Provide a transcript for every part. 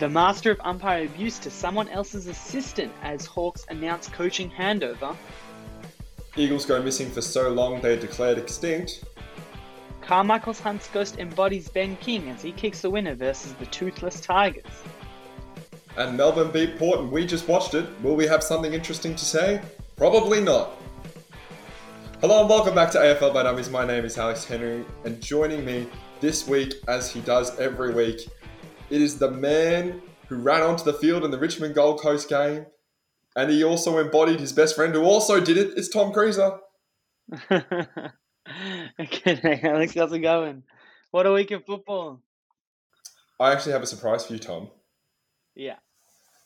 The master of umpire abuse to someone else's assistant as Hawks announce coaching handover. Eagles go missing for so long they're declared extinct. Carmichael's Hunt's ghost embodies Ben King as he kicks the winner versus the Toothless Tigers. And Melbourne beat Port and we just watched it. Will we have something interesting to say? Probably not. Hello and welcome back to AFL by Dummies. My name is Alex Henry, and joining me this week, as he does every week, it is the man who ran onto the field in the Richmond Gold Coast game, and he also embodied his best friend who also did it. It's Tom Cruiser. okay, Alex, how's it going? What a week of football. I actually have a surprise for you, Tom. Yeah.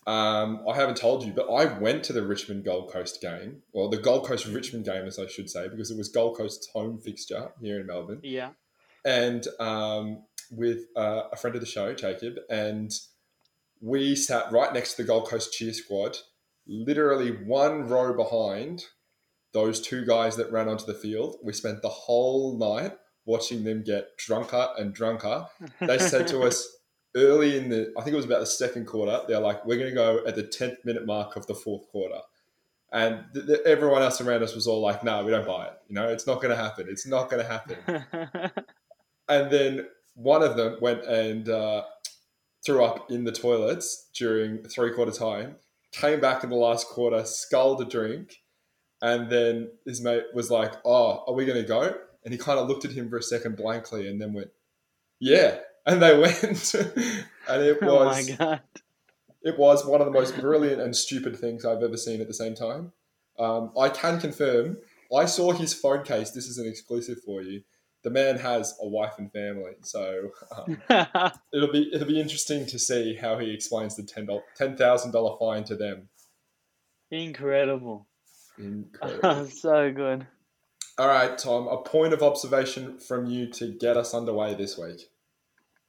Um, I haven't told you, but I went to the Richmond Gold Coast game. Well, the Gold Coast Richmond game, as I should say, because it was Gold Coast's home fixture here in Melbourne. Yeah. And um, with uh, a friend of the show, Jacob, and we sat right next to the Gold Coast cheer squad, literally one row behind those two guys that ran onto the field. We spent the whole night watching them get drunker and drunker. They said to us early in the, I think it was about the second quarter, they're like, we're going to go at the 10th minute mark of the fourth quarter. And th- th- everyone else around us was all like, no, we don't buy it. You know, it's not going to happen. It's not going to happen. and then one of them went and uh, threw up in the toilets during three quarter time, came back in the last quarter, sculled a drink, and then his mate was like, Oh, are we going to go? And he kind of looked at him for a second blankly and then went, Yeah. And they went. and it oh my was god. it was one of the most brilliant and stupid things I've ever seen at the same time. Um, I can confirm, I saw his phone case. This is an exclusive for you. The man has a wife and family, so um, it'll be it'll be interesting to see how he explains the ten ten thousand dollar fine to them. Incredible. Incredible. so good. All right, Tom. A point of observation from you to get us underway this week.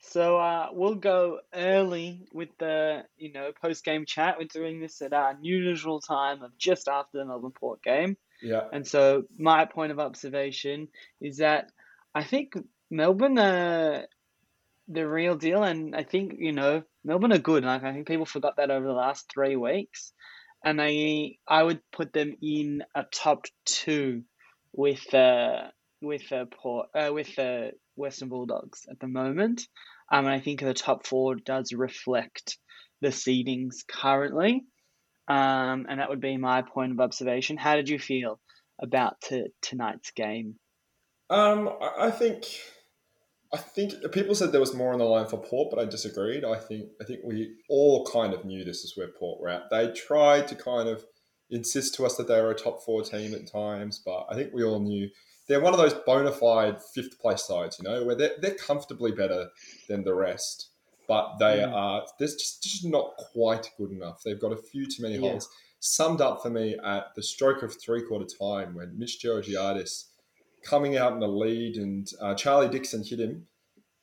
So uh, we'll go early with the you know post game chat. We're doing this at our usual time of just after the Melbourne Port game, Yeah, and so my point of observation is that I think Melbourne are the real deal, and I think you know Melbourne are good. Like I think people forgot that over the last three weeks, and I I would put them in a top two with uh with uh, Port uh, with uh, Western Bulldogs at the moment. Um, and I think the top four does reflect the seedings currently. Um, and that would be my point of observation. How did you feel about t- tonight's game? Um, I think, I think people said there was more on the line for Port, but I disagreed. I think I think we all kind of knew this is where Port were at. They tried to kind of insist to us that they were a top four team at times, but I think we all knew they're one of those bona fide fifth place sides, you know, where they're, they're comfortably better than the rest, but they Mm. are they're just, just not quite good enough. They've got a few too many Yeah. holes. Summed up for me at the stroke of three quarter time when Mitch Georgiadis coming out in the lead and uh, Charlie Dixon hit him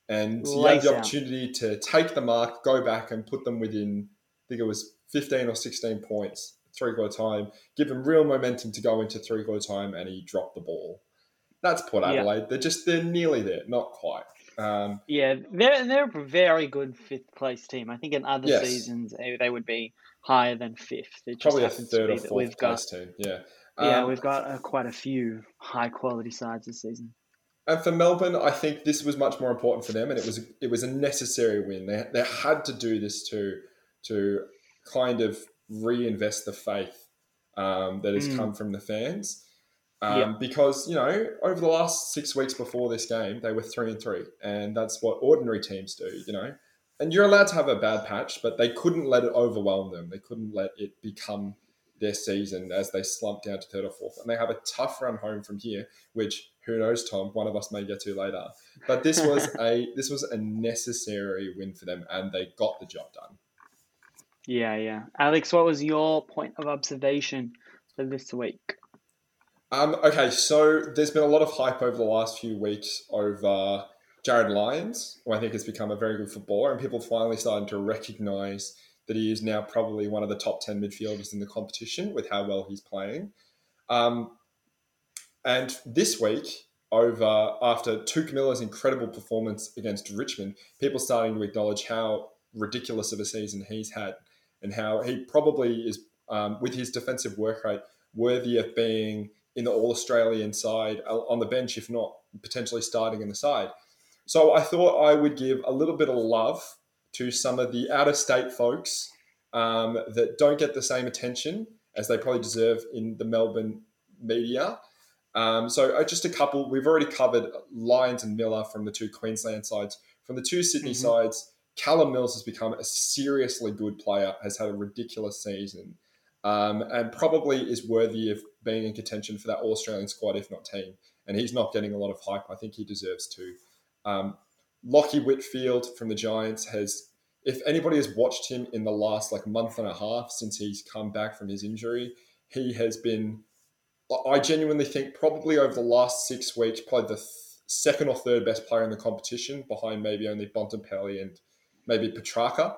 and he had the out. opportunity to take the mark, go back and put them within, I think it was 15 or 16 points, three quarter time, give him real momentum to go into three quarter time and he dropped the ball. That's Port Yeah. Adelaide. They're just, they're nearly there, not quite. Um, Yeah, they're they're a very good fifth place team. I think in other Yes. seasons they, they would be higher than fifth. It probably a third or fourth we've got team. Yeah. Yeah Um, we've got uh, quite a few high quality sides this season. And for Melbourne, I think this was much more important for them, and it was it was a necessary win. They, they had to do this to to kind of reinvest the faith um, that has Mm. come from the fans. Um, Yeah. Because you know, over the last six weeks before this game, they were three and three, and that's what ordinary teams do. You know, and you're allowed to have a bad patch, but they couldn't let it overwhelm them. They couldn't let it become their season as they slump down to third or fourth. And they have a tough run home from here, which who knows, Tom, one of us may get to later. But this was a this was a necessary win for them, and they got the job done. Yeah, yeah. Alex, what was your point of observation for this week? Um, okay, so there's been a lot of hype over the last few weeks over Jarryd Lyons, who I think has become a very good footballer, and people finally starting to recognise that he is now probably one of the top 10 midfielders in the competition with how well he's playing. Um, and this week, over after Touk Miller's incredible performance against Richmond, people starting to acknowledge how ridiculous of a season he's had, and how he probably is um, with his defensive work rate worthy of being in the All Australian side uh, on the bench, if not potentially starting in the side. So I thought I would give a little bit of love to some of the out of state folks um, that don't get the same attention as they probably deserve in the Melbourne media. Um, so uh, just a couple. We've already covered Lyons and Miller from the two Queensland sides. From the two Sydney mm-hmm. sides, Callum Mills has become a seriously good player. Has had a ridiculous season, um, and probably is worthy of being in contention for that All Australian squad, if not team. And he's not getting a lot of hype. I think he deserves to. Um, Lachie Whitfield from the Giants has, if anybody has watched him in the last like month and a half since he's come back from his injury, he has been I genuinely think probably over the last six weeks, probably the th- second or third best player in the competition, behind maybe only Bontempelli and maybe Petrarca.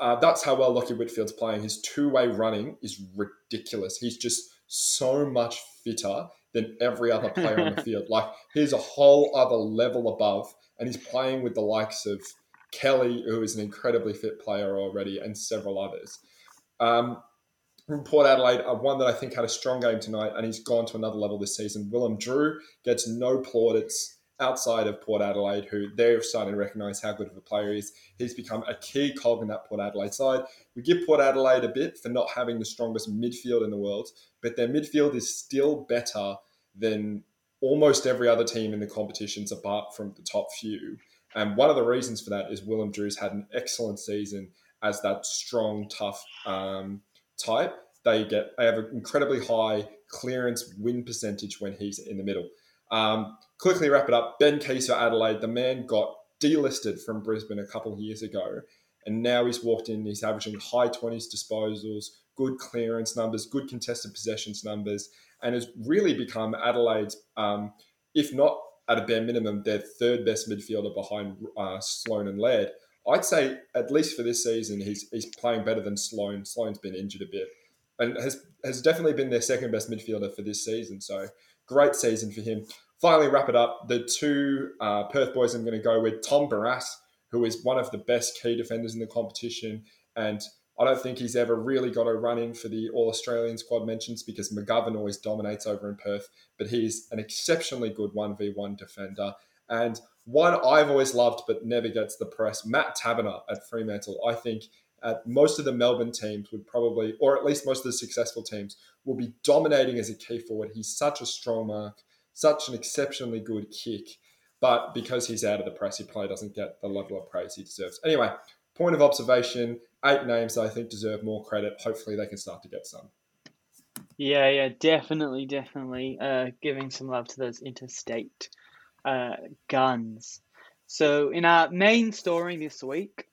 Uh, that's how well Lachie Whitfield's playing. His two way running is ridiculous. He's just so much fitter than every other player on the field. Like he's a whole other level above, and he's playing with the likes of Kelly, who is an incredibly fit player already, and several others. Um, Port Adelaide, one that I think had a strong game tonight, and he's gone to another level this season. Willem Drew gets no plaudits outside of Port Adelaide, who they're starting to recognise how good of a player he is. He's become a key cog in that Port Adelaide side. We give Port Adelaide a bit for not having the strongest midfield in the world, but their midfield is still better than almost every other team in the competitions apart from the top few. And one of the reasons for that is Willem Drew's had an excellent season as that strong, tough um, type, they get they have an incredibly high clearance win percentage when he's in the middle. Um, quickly wrap it up. Ben Keays for Adelaide. The man got delisted from Brisbane a couple of years ago, and now he's walked in. He's averaging high twenties disposals, good clearance numbers, good contested possessions numbers, and has really become Adelaide's, um, if not at a bare minimum, their third best midfielder behind uh, Sloane and Laird. I'd say at least for this season, he's he's playing better than Sloane. Sloane's been injured a bit, and has has definitely been their second best midfielder for this season. So great season for him. Finally, wrap it up. The two uh, Perth boys I'm going to go with Tom Barrass, who is one of the best key defenders in the competition, and I don't think he's ever really got a run in for the All Australian squad mentions because McGovern always dominates over in Perth, but he's an exceptionally good 1v1 defender. And one I've always loved but never gets the press, Matt Taberner at Fremantle. I think at most of the Melbourne teams would probably, or at least most of the successful teams, will be dominating as a key forward. He's such a strong mark, such an exceptionally good kick. But because he's out of the press, he probably doesn't get the level of praise he deserves. Anyway, point of observation eight names that I think deserve more credit. Hopefully, they can start to get some. Yeah, yeah, definitely, definitely. Uh, giving some love to those interstate uh, guns. So, in our main story this week,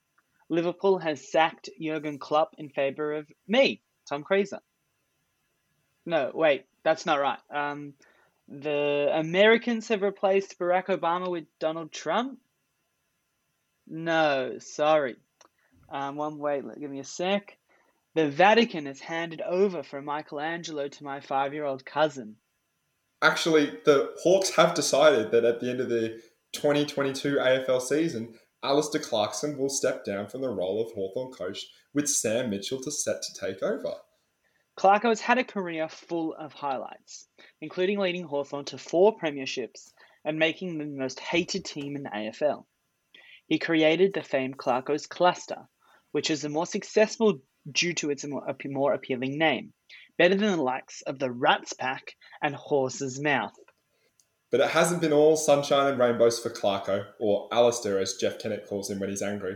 Liverpool has sacked Jurgen Klopp in favour of me, Tom Creaser. No, wait, that's not right. Um, the Americans have replaced Barack Obama with Donald Trump. No, sorry. Um, one wait, give me a sec. The Vatican has handed over from Michelangelo to my five-year-old cousin actually, the Hawks have decided that at the end of the 2022 AFL season, Alastair Clarkson will step down from the role of Hawthorn coach with Sam Mitchell to set to take over. Clarko has had a career full of highlights, including leading Hawthorn to four premierships and making them the most hated team in the AFL. He created the famed Clarko's Cluster, which is the more successful due to its more, more appealing name better than the likes of the Rat's Pack and Horse's Mouth. But it hasn't been all sunshine and rainbows for Clarko, or Alastair as Jeff Kennett calls him when he's angry.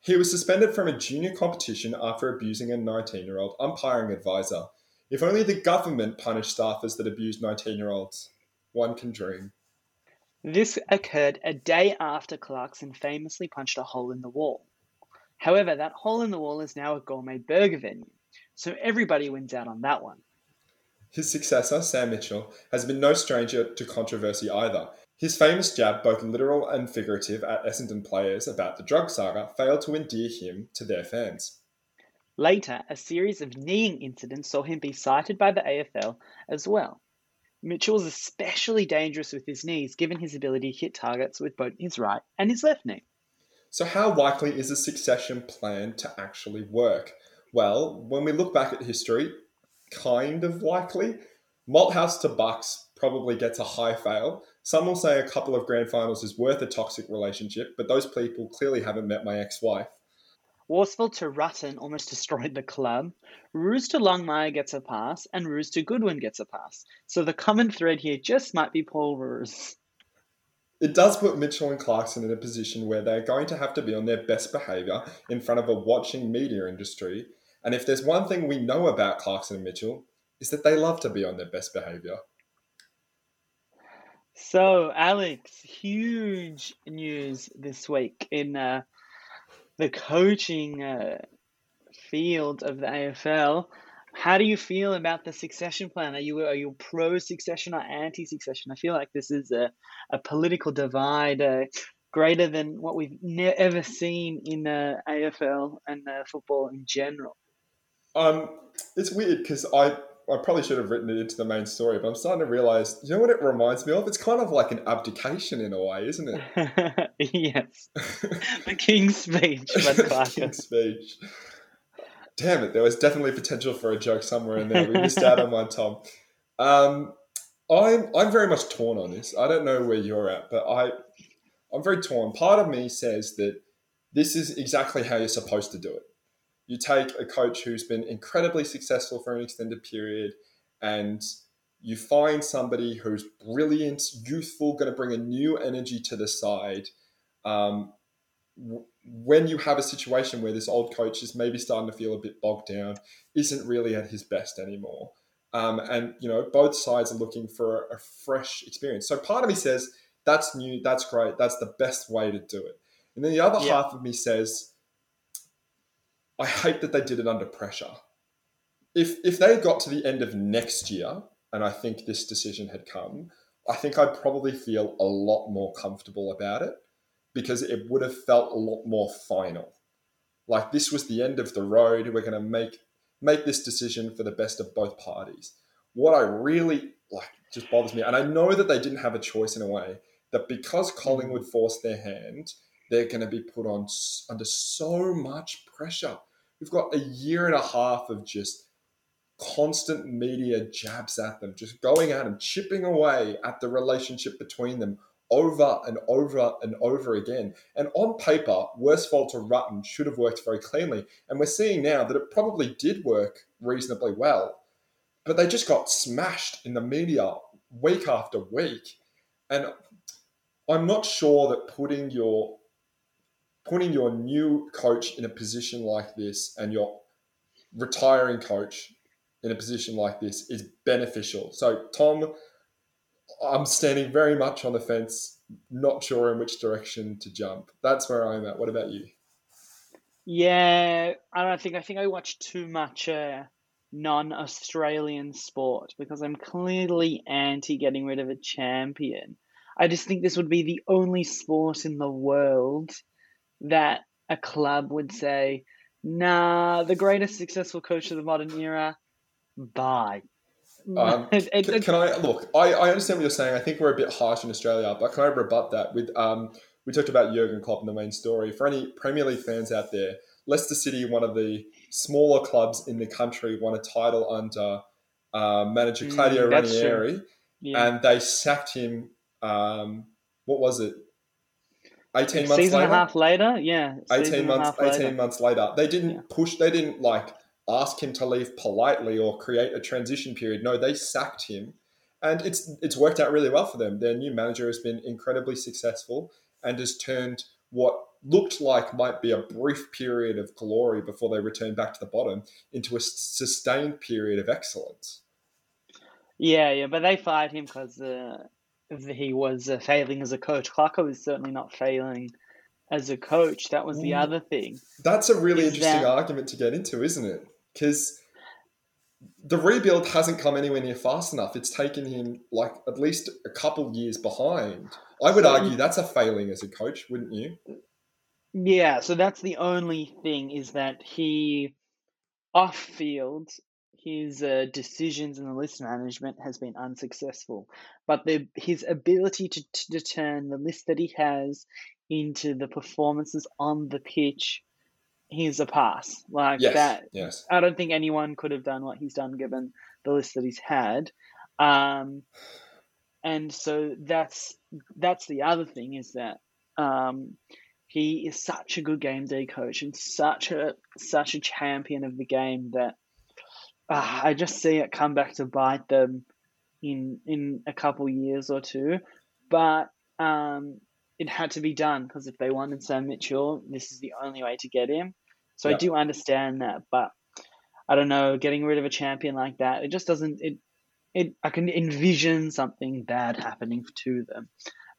He was suspended from a junior competition after abusing a 19 year old umpiring advisor. If only the government punished staffers that abuse 19 year olds. One can dream. This occurred a day after Clarkson famously punched a hole in the wall. However, that hole in the wall is now a gourmet burger venue. So everybody wins out on that one. His successor, Sam Mitchell, has been no stranger to controversy either. His famous jab, both literal and figurative, at Essendon players about the drug saga failed to endear him to their fans. Later, a series of kneeing incidents saw him be cited by the AFL as well. Mitchell was especially dangerous with his knees given his ability to hit targets with both his right and his left knee. So, how likely is a succession plan to actually work? Well, when we look back at history, kind of likely. Malthouse to Bucks probably gets a high fail. Some will say a couple of grand finals is worth a toxic relationship, but those people clearly haven't met my ex wife. Worsfold to Rutten almost destroyed the club. Roos to Longmire gets a pass, and Roos to Goodwin gets a pass. So the common thread here just might be Paul Roos. It does put Mitchell and Clarkson in a position where they're going to have to be on their best behaviour in front of a watching media industry. And if there's one thing we know about Clarkson and Mitchell, is that they love to be on their best behaviour. So, Alex, huge news this week in uh, the coaching uh, field of the AFL. How do you feel about the succession plan? Are you are you pro succession or anti succession? I feel like this is a, a political divide uh, greater than what we've ne- ever seen in uh, AFL and uh, football in general. Um, it's weird because I I probably should have written it into the main story, but I'm starting to realize, you know what it reminds me of? It's kind of like an abdication in a way, isn't it? yes. the King's Speech, but King's Speech. Damn it, there was definitely potential for a joke somewhere in there. We missed out on one, Tom. Um, I'm I'm very much torn on this. I don't know where you're at, but I I'm very torn. Part of me says that this is exactly how you're supposed to do it you take a coach who's been incredibly successful for an extended period and you find somebody who's brilliant, youthful, going to bring a new energy to the side. Um, when you have a situation where this old coach is maybe starting to feel a bit bogged down, isn't really at his best anymore. Um, and you know both sides are looking for a, fresh experience. So part of me says that's new, that's great, that's the best way to do it. And then the other yeah. half of me says I hate that they did it under pressure. If if they got to the end of next year and I think this decision had come, I think I'd probably feel a lot more comfortable about it because it would have felt a lot more final. Like this was the end of the road. We're going to make make this decision for the best of both parties. What I really like just bothers me, and I know that they didn't have a choice in a way that because hmm. Collingwood forced their hand, they're going to be put on under so much pressure we've got a year and a half of just constant media jabs at them, just going at them, chipping away at the relationship between them over and over and over again. And on paper, Worsfold to Rutten should have worked very cleanly. And we're seeing now that it probably did work reasonably well, but they just got smashed in the media week after week. And I'm not sure that putting your putting your new coach in a position like this and your retiring coach in a position like this is beneficial. So, Tom, I'm standing very much on the fence, not sure in which direction to jump. That's where I'm at. What about you? Yeah, I don't think I think I watch too much uh, non-Australian sport because I'm clearly anti getting rid of a champion. I just think this would be the only sport in the world that a club would say, nah, the greatest successful coach of the modern era, bye. Um, it, it, can, can, I look? I, I understand what you're saying. I think we're a bit harsh in Australia, but can I rebut that with? Um, we talked about Jurgen Klopp in the main story. For any Premier League fans out there, Leicester City, one of the smaller clubs in the country, won a title under uh, manager mm, Claudio mm, Ranieri, yeah. and they sacked him. Um, what was it? 18 months season later. and a half later, yeah. 18 months 18 later. months later. They didn't yeah. push they didn't like ask him to leave politely or create a transition period. No, they sacked him. And it's it's worked out really well for them. Their new manager has been incredibly successful and has turned what looked like might be a brief period of glory before they return back to the bottom into a sustained period of excellence. Yeah, yeah, but they fired him because uh, he was uh, failing as a coach. Clarko was certainly not failing as a coach. That was the mm. other thing. That's a really interesting that... argument to get into, isn't it? Because the rebuild hasn't come anywhere near fast enough. It's taken him like at least a couple years behind. I would so, argue that's a failing as a coach, wouldn't you? Yeah, so that's the only thing is that he off field his uh, decisions in the list management has been unsuccessful. But the, his ability to, to turn the list that he has into the performances on the pitch, he's a pass. Like Yes, that. yes. I don't think anyone could have done what he's done given the list that he's had. Um, and so that's that's the other thing is that um, he is such a good game day coach and such a such a champion of the game that uh, I just see it come back to bite them in in a couple years or two. But um, it had to be done because if they wanted Sam Mitchell, this is the only way to get him. So I do understand that, but I don't know, getting rid of a champion like that, it just doesn't it it I can envision something bad happening to them.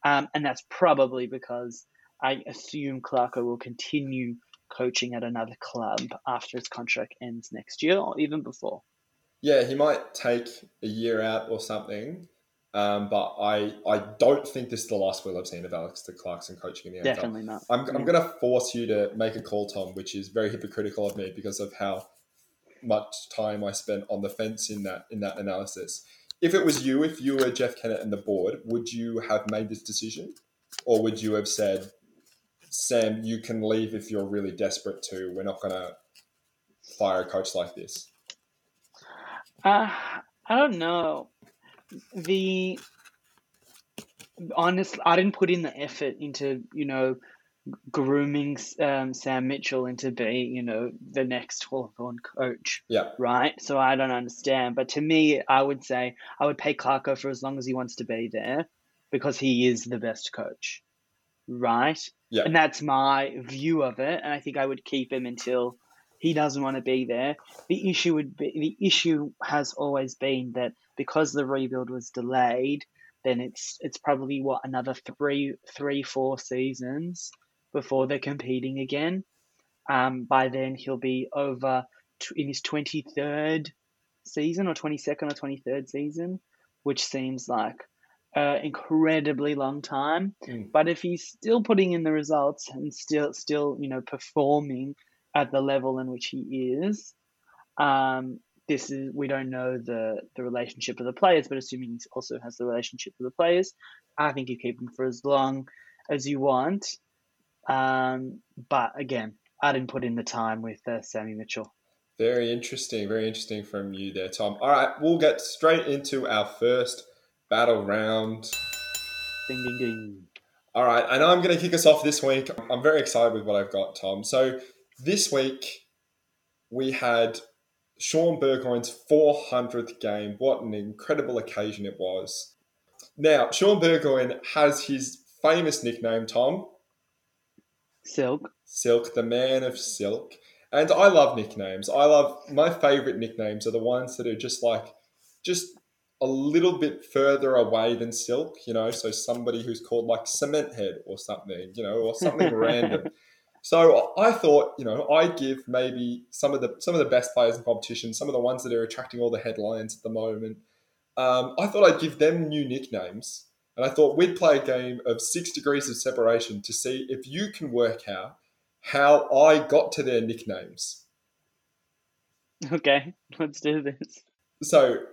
Um, and that's probably because I assume Clarko will continue coaching at another club after his contract ends next year or even before. Yeah, he might take a year out or something. Um, but I, I don't think this is the last we'll have seen of Alastair Clarkson coaching in the AFL. Definitely not. I'm, I'm going to force you to make a call, Tom, which is very hypocritical of me because of how much time I spent on the fence in that in that analysis. If it was you, if you were Jeff Kennett and the board, would you have made this decision, or would you have said, "Sam, you can leave if you're really desperate to. We're not going to fire a coach like this." Uh, I don't know. The honest, I didn't put in the effort into you know grooming um, Sam Mitchell into be you know the next Hawthorn coach, Yeah, right? So I don't understand. But to me, I would say I would pay Clarko for as long as he wants to be there because he is the best coach, right? Yeah. And that's my view of it. And I think I would keep him until he doesn't want to be there. The issue would be the issue has always been that because the rebuild was delayed, then it's it's probably what another three three four seasons before they're competing again. Um, by then he'll be over in his twenty third season or twenty second or twenty third season, which seems like an incredibly long time. Mm. But if he's still putting in the results and still still you know performing at the level in which he is, um, this is we don't know the the relationship of the players, but assuming he also has the relationship of the players, I think you keep him for as long as you want. Um, but again, I didn't put in the time with uh, Sammy Mitchell. Very interesting. Very interesting from you there, Tom. All right, we'll get straight into our first battle round. Ding ding ding. All right, and I'm going to kick us off this week. I'm very excited with what I've got, Tom. So this week we had Shaun Burgoyne's 400th game. What an incredible occasion it was. Now, Sean Burgoyne has his famous nickname, Tom, Silk. Silk, the man of silk. And I love nicknames. I love my favorite nicknames are the ones that are just like just a little bit further away than silk, you know, so somebody who's called like cement head or something, you know, or something random. So I thought, you know, I'd give maybe some of the some of the best players in competition, some of the ones that are attracting all the headlines at the moment. Um, I thought I'd give them new nicknames, and I thought we'd play a game of six degrees of separation to see if you can work out how I got to their nicknames. Okay, let's do this. So,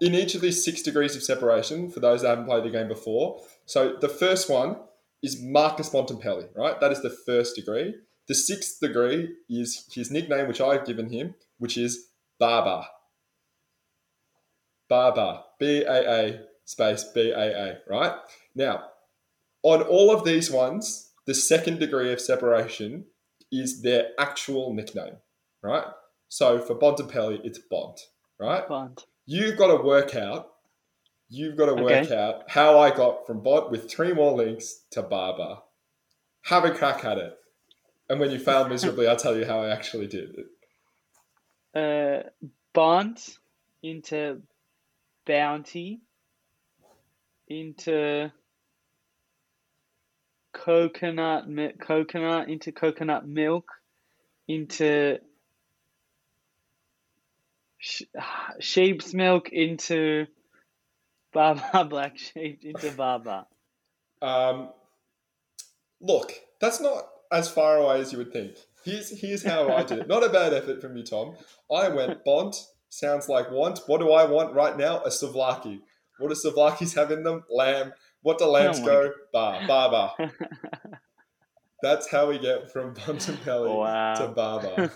in each of these six degrees of separation, for those that haven't played the game before, so the first one is Marcus Bontempelli, right? That is the first degree. The sixth degree is his nickname, which I've given him, which is Baba. Baba. B A A space B A A, right? Now, on all of these ones, the second degree of separation is their actual nickname, right? So for Bontempelli, it's Bont, right? Bond. You've got to work out. You've got to work Okay. out how I got from bot with three more links to Barber. Have a crack at it. And when you fail miserably, I'll tell you how I actually did it. Uh, Bond into Bounty into coconut mi- coconut into coconut milk into sh- sheep's milk into Baba black sheep into Baba. Um, look, that's not as far away as you would think. Here's here's how I did it. Not a bad effort from you, Tom. I went Bont. Sounds like want. What do I want right now? A souvlaki. What do souvlaki's have in them? Lamb. What do lambs Oh go? Bar. Bar bar. That's how we get from Bontempelli Wow. to bar.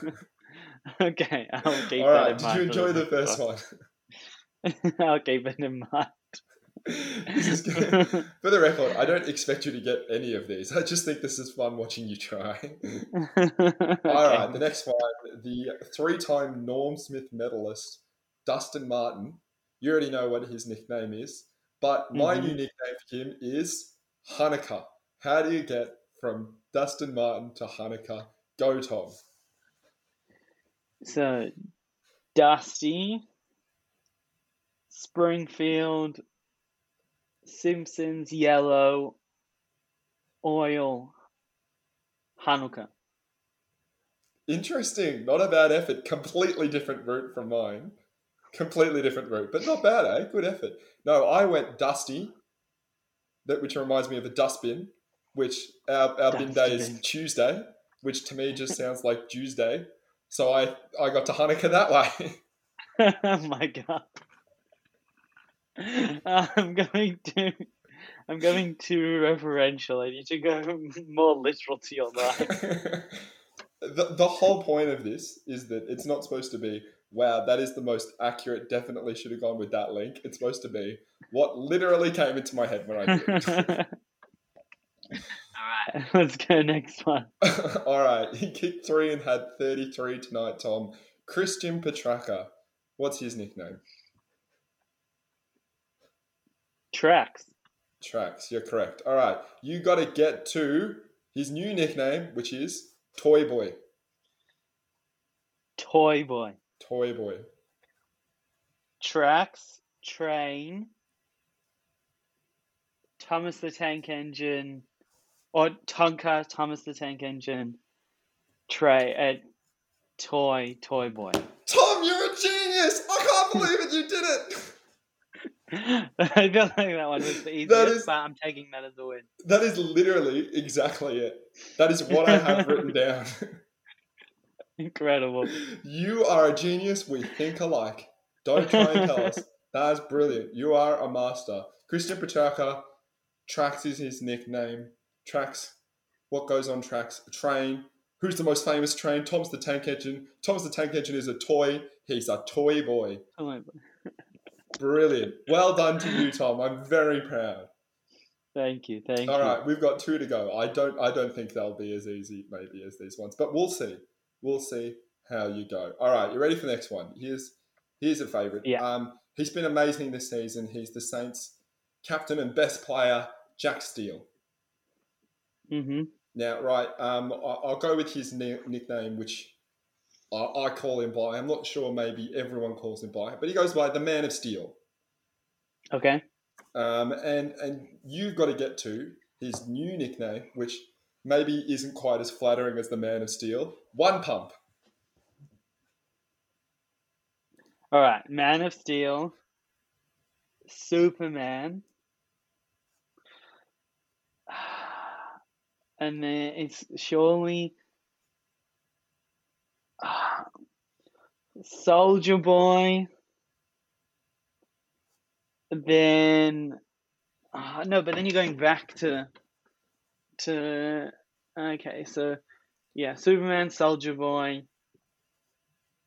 okay, I'll keep All that right. Did you enjoy the first one? I'll keep it in mind. This is. For the record, I don't expect you to get any of these. I just think this is fun watching you try. All right, the next one, the three-time Norm Smith medalist Dustin Martin. You already know what his nickname is, but my Mhm. new nickname for him is Hanukkah. How do you get from Dustin Martin to Hanukkah? Go, Tom. So, Dusty, Springfield, Simpsons, Yellow, Oil, Hanukkah. Interesting. Not a bad effort. Completely different route from mine. Completely different route, but not bad, eh? Good effort. No, I went Dusty, that which reminds me of a dustbin, which our, our bin day is Tuesday, which to me just sounds like Tuesday. So I, I got to Hanukkah that way. oh my god. I'm going to I'm going too referential. I need to go more literal to your life. the, the whole point of this is that it's not supposed to be, wow, that is the most accurate, definitely should have gone with that link. It's supposed to be what literally came into my head when I did it. Alright, let's go next one. All right, he kicked three and had 33 tonight, Tom. Christian Petrarca. What's his nickname? Tracks. Tracks, you're correct. All right, you got to get to his new nickname, which is Toy Boy. Toy boy. Toy Boy. Tracks. Train. Thomas the Tank Engine. Or Tonka, Thomas the Tank Engine. Tray. Uh, toy. Toy boy. Tom, you're a genius! I can't believe it, you did it! I feel like that one was the easiest, is- but I'm taking that as a win. That is literally exactly it. That is what I have written down. Incredible. You are a genius. We think alike. Don't try and tell us. That is brilliant. You are a master. Christian Petrarca, Trax is his nickname. Trax, what goes on tracks? Train. Who's the most famous train? Tom's the Tank Engine. Tom's the Tank Engine is a toy. He's a toy boy. Toy boy. Brilliant. Well done to you, Tom. I'm very proud. Thank you. Thank All you. right, we've got two to go. I don't I don't think they'll be as easy maybe as these ones, but we'll see. We'll see how you go. All right, you ready for the next one? Here's here's a favorite. Yeah. Um, he's been amazing this season. He's the Saints captain and best player, Jack Steele. Mm-hmm. Now, right, um, I'll go with his nickname, which I, I call him by. I'm not sure, maybe everyone calls him by, but he goes by the Man of Steel. Okay. Um, and and you've got to get to his new nickname, which maybe isn't quite as flattering as the Man of Steel. One pump. All right. Man of Steel. Superman. And then it's surely Soldier Boy. Then ah, no, but then you're going back to to okay, so yeah, Superman, Soldier Boy,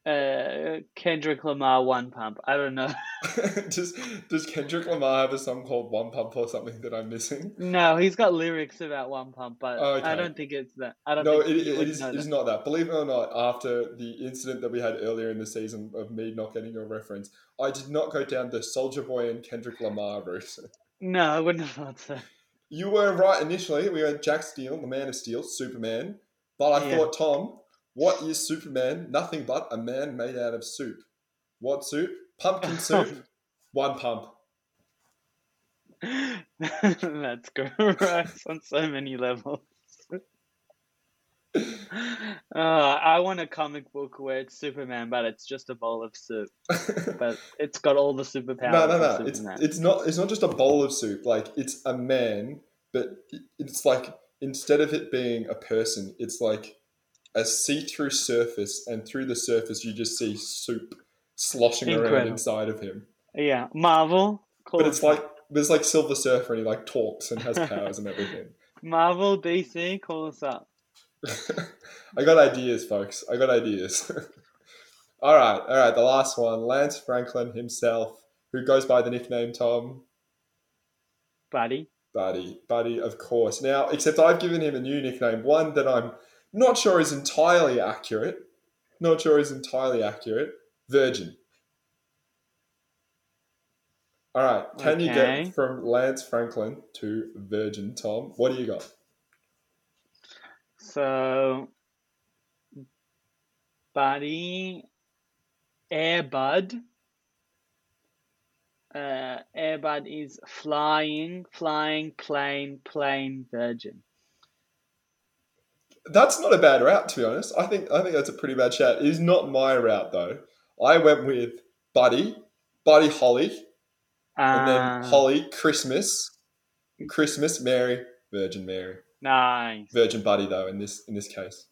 uh, Kendrick Lamar, One Pump. I don't know. does does Kendrick Lamar have a song called One Pump or something that I'm missing? No, he's got lyrics about One Pump, but Oh, okay. I don't think it's that. I don't No, think it, it would is know it is not that. Believe it or not, after the incident that we had earlier in the season of me not getting your reference, I did not go down the Soldier Boy and Kendrick Lamar route. No, I wouldn't have thought so. You were right initially. We went Jack Steele, the Man of Steel, Superman. But I Yeah. thought, Tom, what is Superman? Nothing but a man made out of soup. What soup? Pumpkin soup. One pump. That's gross on so many levels. uh, I want a comic book where it's Superman, but it's just a bowl of soup. But it's got all the superpowers. no, no, no. It's it's not it's not just a bowl of soup. Like it's a man, but it's like instead of it being a person, it's like a see-through surface, and through the surface you just see soup sloshing around inside of him. Yeah, Marvel but it's like there's like Silver Surfer and he like talks and has powers and everything. Marvel, DC, call us up. I got ideas, folks. I got ideas. all right, all right. The last one, Lance Franklin himself, who goes by the nickname Tom Buddy. Buddy. Buddy, of course. Now, except I've given him a new nickname, one that I'm not sure is entirely accurate. Not sure is entirely accurate. Virgin. All right. Can you get from Lance Franklin to Virgin, Tom? What do you got? So, Buddy, Airbud. Uh, Airbud is flying, flying, plane, plane, virgin. That's not a bad route, to be honest. I think I think that's a pretty bad shout. It is not my route though. I went with Buddy, Buddy Holly, and then Ah, Holly Christmas, Christmas Mary, Virgin Mary, nice. Virgin Buddy though in this in this case.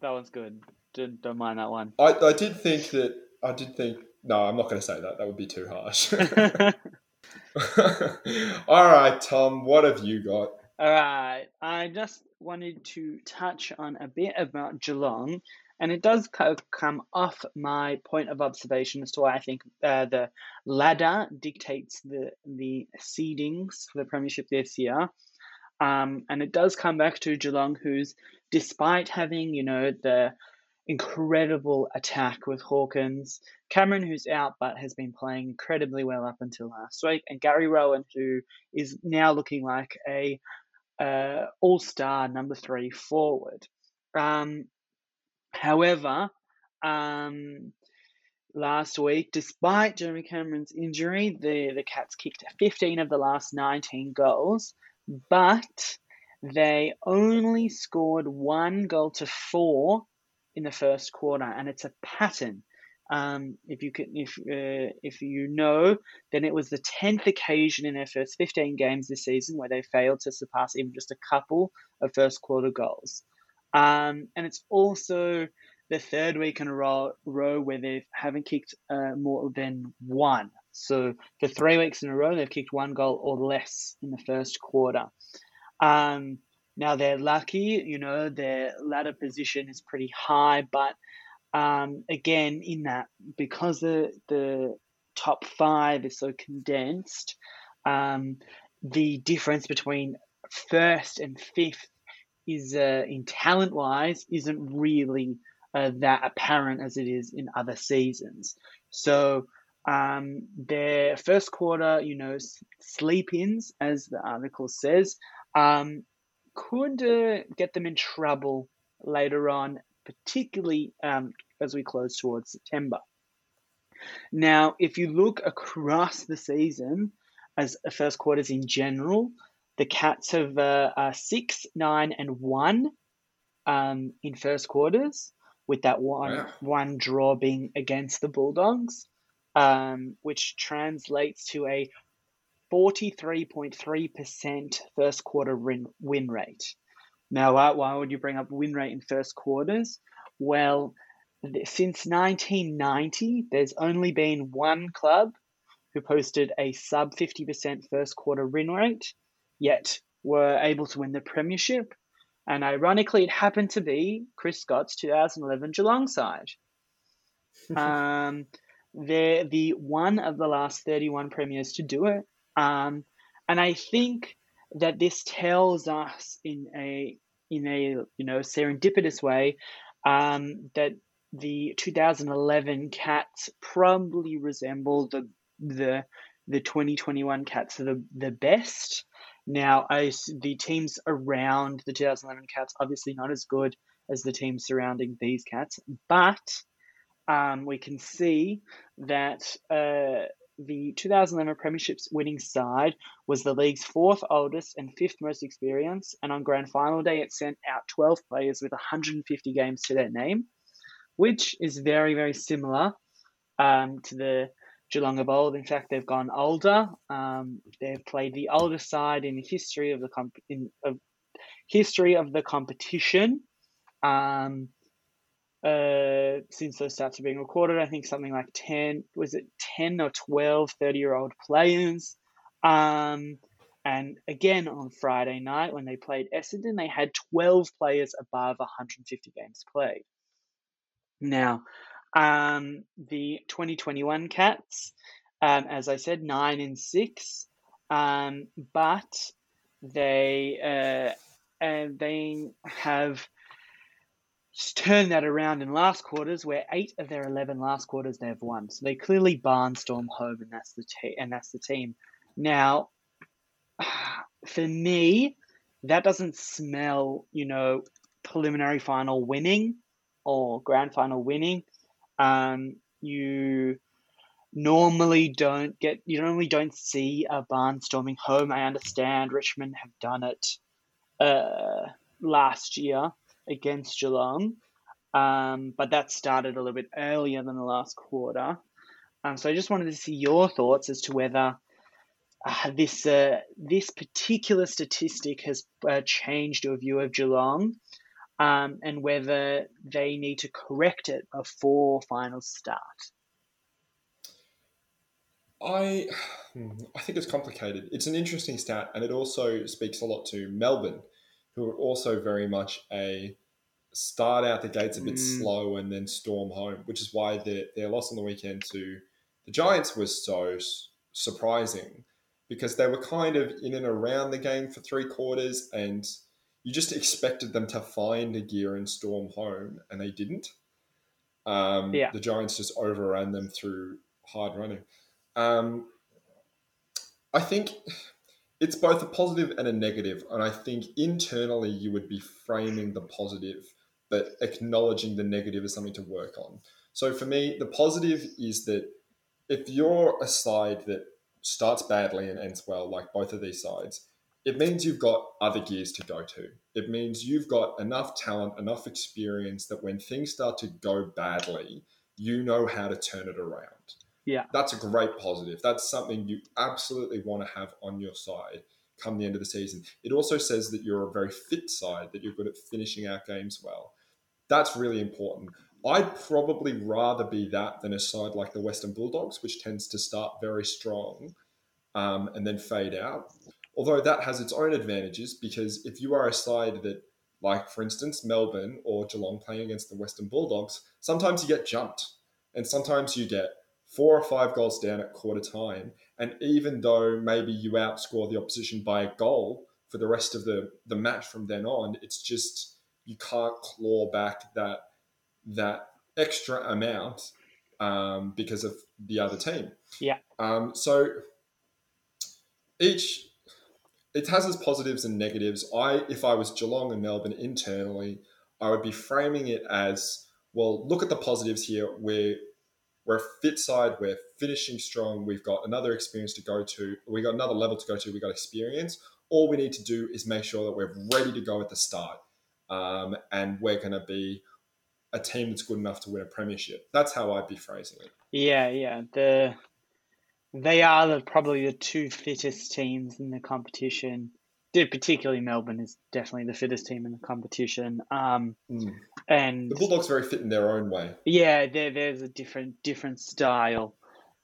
That one's good. Didn't, don't mind that one. I, I did think that I did think no, I'm not going to say that. That would be too harsh. All right, Tom, what have you got? All right. I just wanted to touch on a bit about Geelong, and it does co- come off my point of observation as to why I think uh, the ladder dictates the the seedings for the premiership this year. Um, and it does come back to Geelong, who's despite having you know the incredible attack with Hawkins, Cameron, who's out but has been playing incredibly well up until last week, and Gary Rohan, who is now looking like a uh, all star number three forward. Um, however, um, last week, despite Jeremy Cameron's injury, the, the Cats kicked 15 of the last 19 goals, but they only scored one goal to four in the first quarter, and it's a pattern. Um, if you can, if uh, if you know, then it was the tenth occasion in their first fifteen games this season where they failed to surpass even just a couple of first quarter goals. Um, and it's also the third week in a row, row where they haven't kicked uh, more than one. So for three weeks in a row, they've kicked one goal or less in the first quarter. Um, now they're lucky, you know, their ladder position is pretty high, but um, again, in that because the the top five is so condensed, um, the difference between first and fifth is uh, in talent wise isn't really uh, that apparent as it is in other seasons. So um, their first quarter, you know, sleep ins, as the article says, um, could uh, get them in trouble later on, particularly um, as we close towards September. Now, if you look across the season, as first quarters in general, the Cats have uh, uh, six, nine, and one um, in first quarters, with that one Wow. one draw being against the Bulldogs, um, which translates to a 43.3% first quarter win, win rate. Now, why, why would you bring up win rate in first quarters? Well, since 1990, there's only been one club who posted a sub 50% first quarter win rate, yet were able to win the premiership. And ironically, it happened to be Chris Scott's 2011 Geelong side. um, they're the one of the last 31 premiers to do it. Um, and I think that this tells us in a in a you know serendipitous way um, that the 2011 Cats probably resemble the the the 2021 Cats the the best. Now, I the teams around the 2011 Cats obviously not as good as the teams surrounding these Cats, but um, we can see that uh, the 2011 Premierships winning side was the league's fourth oldest and fifth most experienced, and on grand final day, it sent out 12 players with 150 games to their name, which is very, very similar um, to the Geelong of old. In fact, they've gone older. Um, they've played the oldest side in the history of the comp- in of history of the competition. Um, uh, since those stats are being recorded, I think something like 10, was it 10 or 12 30 year old players Um, and again on Friday night when they played Essendon, they had 12 players above 150 games played. Now, um, the 2021 Cats, um, as I said, nine and six, um, but they uh, and they have turned that around in last quarters, where eight of their 11 last quarters they've won. So they clearly barnstorm home, and that's the te- and that's the team. Now, for me, that doesn't smell, you know, preliminary final winning or grand final winning. Um, you normally don't get, you normally don't see a barnstorming home. I understand Richmond have done it uh, last year against Geelong, um, but that started a little bit earlier than the last quarter. Um, so I just wanted to see your thoughts as to whether uh, this uh, this particular statistic has uh, changed your view of Geelong, um, and whether they need to correct it before finals start. I I think it's complicated. It's an interesting stat, and it also speaks a lot to Melbourne, who are also very much a start out the gates a bit mm. slow and then storm home, which is why their their loss on the weekend to the Giants was so surprising because they were kind of in and around the game for three quarters, and you just expected them to find a gear and storm home, and they didn't. Um, yeah. The Giants just overran them through hard running. Um, I think it's both a positive and a negative, and I think internally you would be framing the positive, but acknowledging the negative is something to work on. So for me, the positive is that if you're a side that starts badly and ends well, like both of these sides, it means you've got other gears to go to. It means you've got enough talent, enough experience that when things start to go badly, you know how to turn it around. Yeah. That's a great positive. That's something you absolutely want to have on your side come the end of the season. It also says that you're a very fit side, that you're good at finishing out games well. That's really important. I'd probably rather be that than a side like the Western Bulldogs, which tends to start very strong um, and then fade out. Although that has its own advantages because if you are a side that, like for instance, Melbourne or Geelong playing against the Western Bulldogs, sometimes you get jumped and sometimes you get four or five goals down at quarter time. And even though maybe you outscore the opposition by a goal for the rest of the, the match from then on, it's just you can't claw back that that extra amount um, because of the other team. Yeah. Um, so each it has its positives and negatives. I, if I was Geelong and Melbourne internally, I would be framing it as well. Look at the positives here. We're we're fit side. We're finishing strong. We've got another experience to go to. We got another level to go to. We got experience. All we need to do is make sure that we're ready to go at the start, um, and we're going to be a team that's good enough to win a premiership. That's how I'd be phrasing it. Yeah, yeah. The they are the, probably the two fittest teams in the competition particularly Melbourne is definitely the fittest team in the competition. Um, mm. And the Bulldogs very fit in their own way. Yeah, there there's a different different style,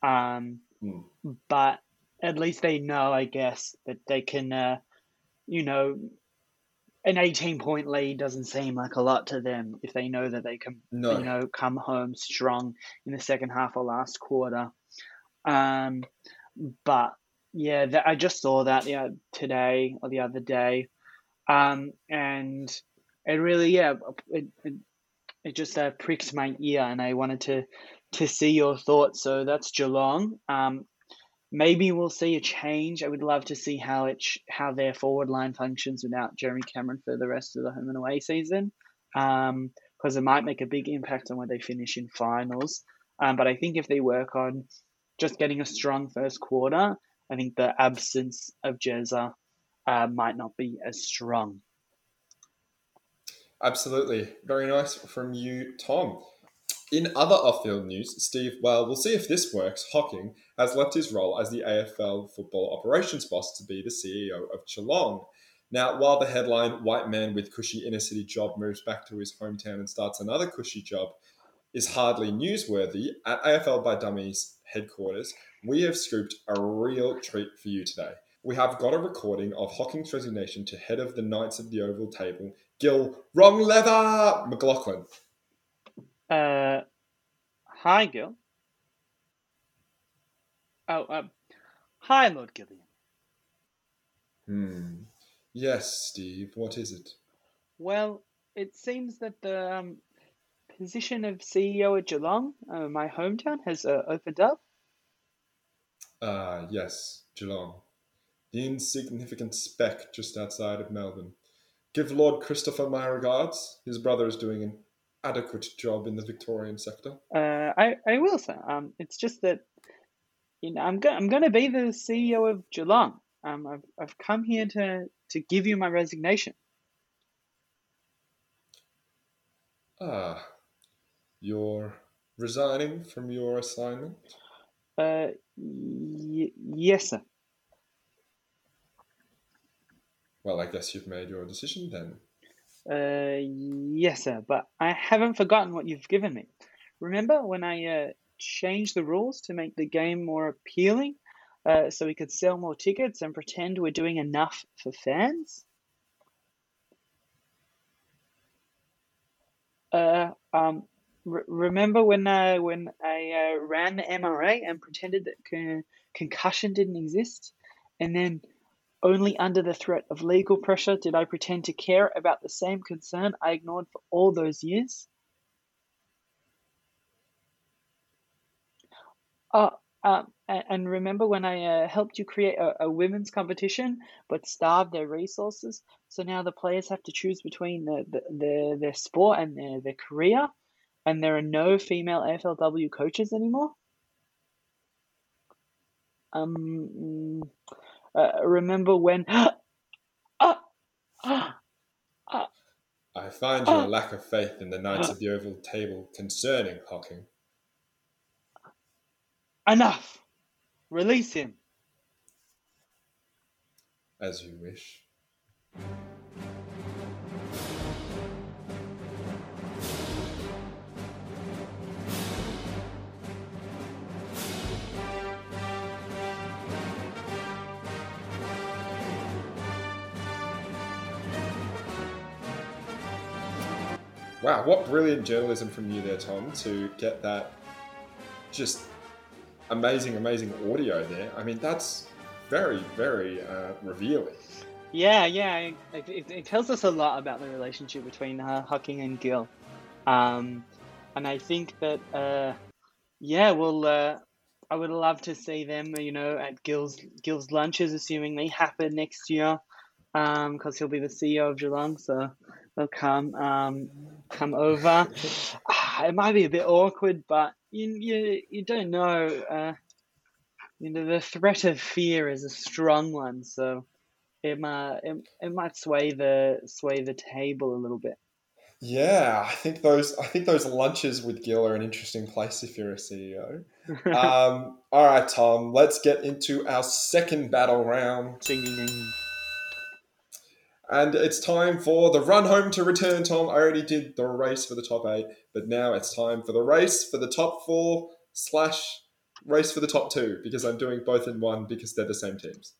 um, mm. but at least they know, I guess, that they can, uh, you know, an 18 point lead doesn't seem like a lot to them if they know that they can, no. you know, come home strong in the second half or last quarter. Um, but yeah, that, I just saw that yeah today or the other day, um, and it really yeah it it, it just uh, pricked my ear, and I wanted to to see your thoughts. So that's Geelong. Um, maybe we'll see a change. I would love to see how it how their forward line functions without Jeremy Cameron for the rest of the home and away season, because um, it might make a big impact on where they finish in finals. Um, but I think if they work on just getting a strong first quarter I think the absence of Jezza uh, might not be as strong. Absolutely. Very nice from you, Tom. In other off field news, Steve, well, we'll see if this works. Hocking has left his role as the AFL football operations boss to be the CEO of Geelong. Now, while the headline, White Man with Cushy Inner City Job moves back to his hometown and starts another cushy job, is hardly newsworthy, at AFL by Dummies, headquarters, we have scooped a real treat for you today. We have got a recording of Hocking's resignation to head of the Knights of the Oval Table, Gil Wrong Leather McLachlan. Uh, hi, Gil. Oh, um, hi, Lord Gillian. Hmm. Yes, Steve, what is it? Well, it seems that the um, position of CEO at Geelong, uh, my hometown, has uh, opened up. Ah, yes, Geelong. The insignificant speck just outside of Melbourne. Give Lord Christopher my regards. His brother is doing an adequate job in the Victorian sector. Uh, I, I will, sir. Um, it's just that you know, I'm, go- I'm going to be the CEO of Geelong. Um, I've, I've come here to, to give you my resignation. Ah, you're resigning from your assignment? Uh, y- yes, sir. Well, I guess you've made your decision then. Uh, yes, sir, but I haven't forgotten what you've given me. Remember when I uh, changed the rules to make the game more appealing uh, so we could sell more tickets and pretend we're doing enough for fans? Uh, um, re- remember when uh, when I uh, ran the MRA and pretended that con- concussion didn't exist, and then only under the threat of legal pressure did I pretend to care about the same concern I ignored for all those years. Uh, uh, and remember when I uh, helped you create a, a women's competition but starved their resources? So now the players have to choose between the, the, their, their sport and their, their career, and there are no female AFLW coaches anymore? Um, uh, remember when. Ah! Ah! Ah! I find your lack of faith in the Knights of the Oval Table concerning, Hocking. Enough! Release him! As you wish. Wow, what brilliant journalism from you there, Tom, to get that just amazing, amazing audio there. I mean, that's very, very uh, revealing. Yeah, yeah, it, it, it tells us a lot about the relationship between uh, Hocking and Gil. Um, and I think that, uh, yeah, well, uh, I would love to see them, you know, at Gil's Gil's lunches, assuming they happen next year, because he'll be the CEO of Geelong, so they'll come um, come over. Ah, it might be a bit awkward, but you you, you don't know. Uh, you know, the threat of fear is a strong one, so it might it, it might sway the sway the table a little bit. Yeah, I think those I think those lunches with Gil are an interesting place if you're a CEO. um, all right, Tom, let's get into our second battle round. Ding, ding, ding. And it's time for the run home to return, Tom. I already did the race for the top eight, but now it's time for the race for the top four slash race for the top two because I'm doing both in one because they're the same teams.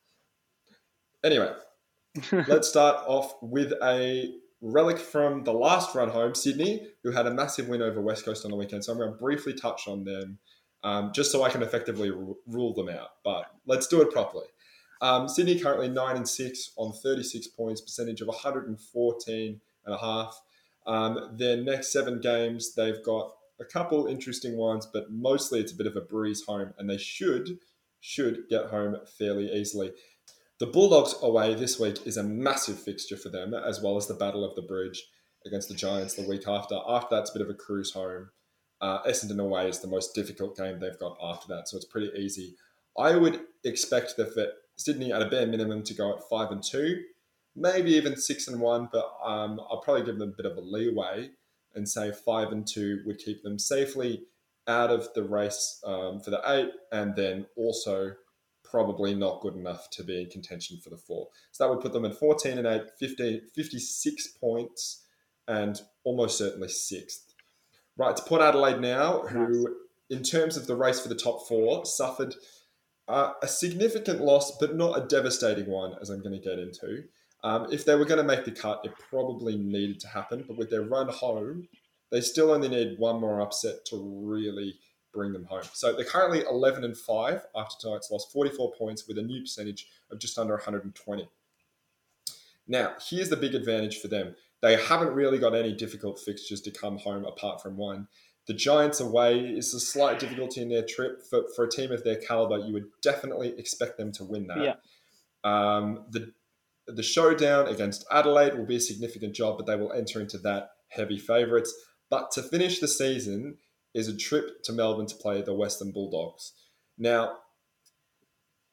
Anyway, let's start off with a relic from the last run home, Sydney, who had a massive win over West Coast on the weekend. So I'm going to briefly touch on them um, just so I can effectively ru- rule them out. But let's do it properly. Um, Sydney currently 9 and 6 on 36 points, percentage of 114 and a half. Um, their next seven games, they've got a couple interesting ones, but mostly it's a bit of a breeze home, and they should should get home fairly easily. The Bulldogs away this week is a massive fixture for them, as well as the Battle of the Bridge against the Giants the week after. After that's a bit of a cruise home. Uh, Essendon away is the most difficult game they've got after that, so it's pretty easy. I would expect that Sydney at a bare minimum to go at five and two, maybe even six and one, but um, I'll probably give them a bit of a leeway and say five and two would keep them safely out of the race um, for the eight, and then also probably not good enough to be in contention for the four. So that would put them at 14 and 8, 15, 56 points, and almost certainly sixth. Right, to Port Adelaide now, who in terms of the race for the top four, suffered a significant loss, but not a devastating one, as I'm going to get into. Um, if they were going to make the cut, it probably needed to happen. But with their run home, they still only need one more upset to really bring them home. So they're currently 11 and 5 after tonight's loss, 44 points with a new percentage of just under 120. Now, here's the big advantage for them. They haven't really got any difficult fixtures to come home apart from one. The Giants away is a slight difficulty in their trip. For, for a team of their caliber, you would definitely expect them to win that. Yeah. Um, the the showdown against Adelaide will be a significant job, but they will enter into that heavy favourites. But to finish the season is a trip to Melbourne to play the Western Bulldogs. Now,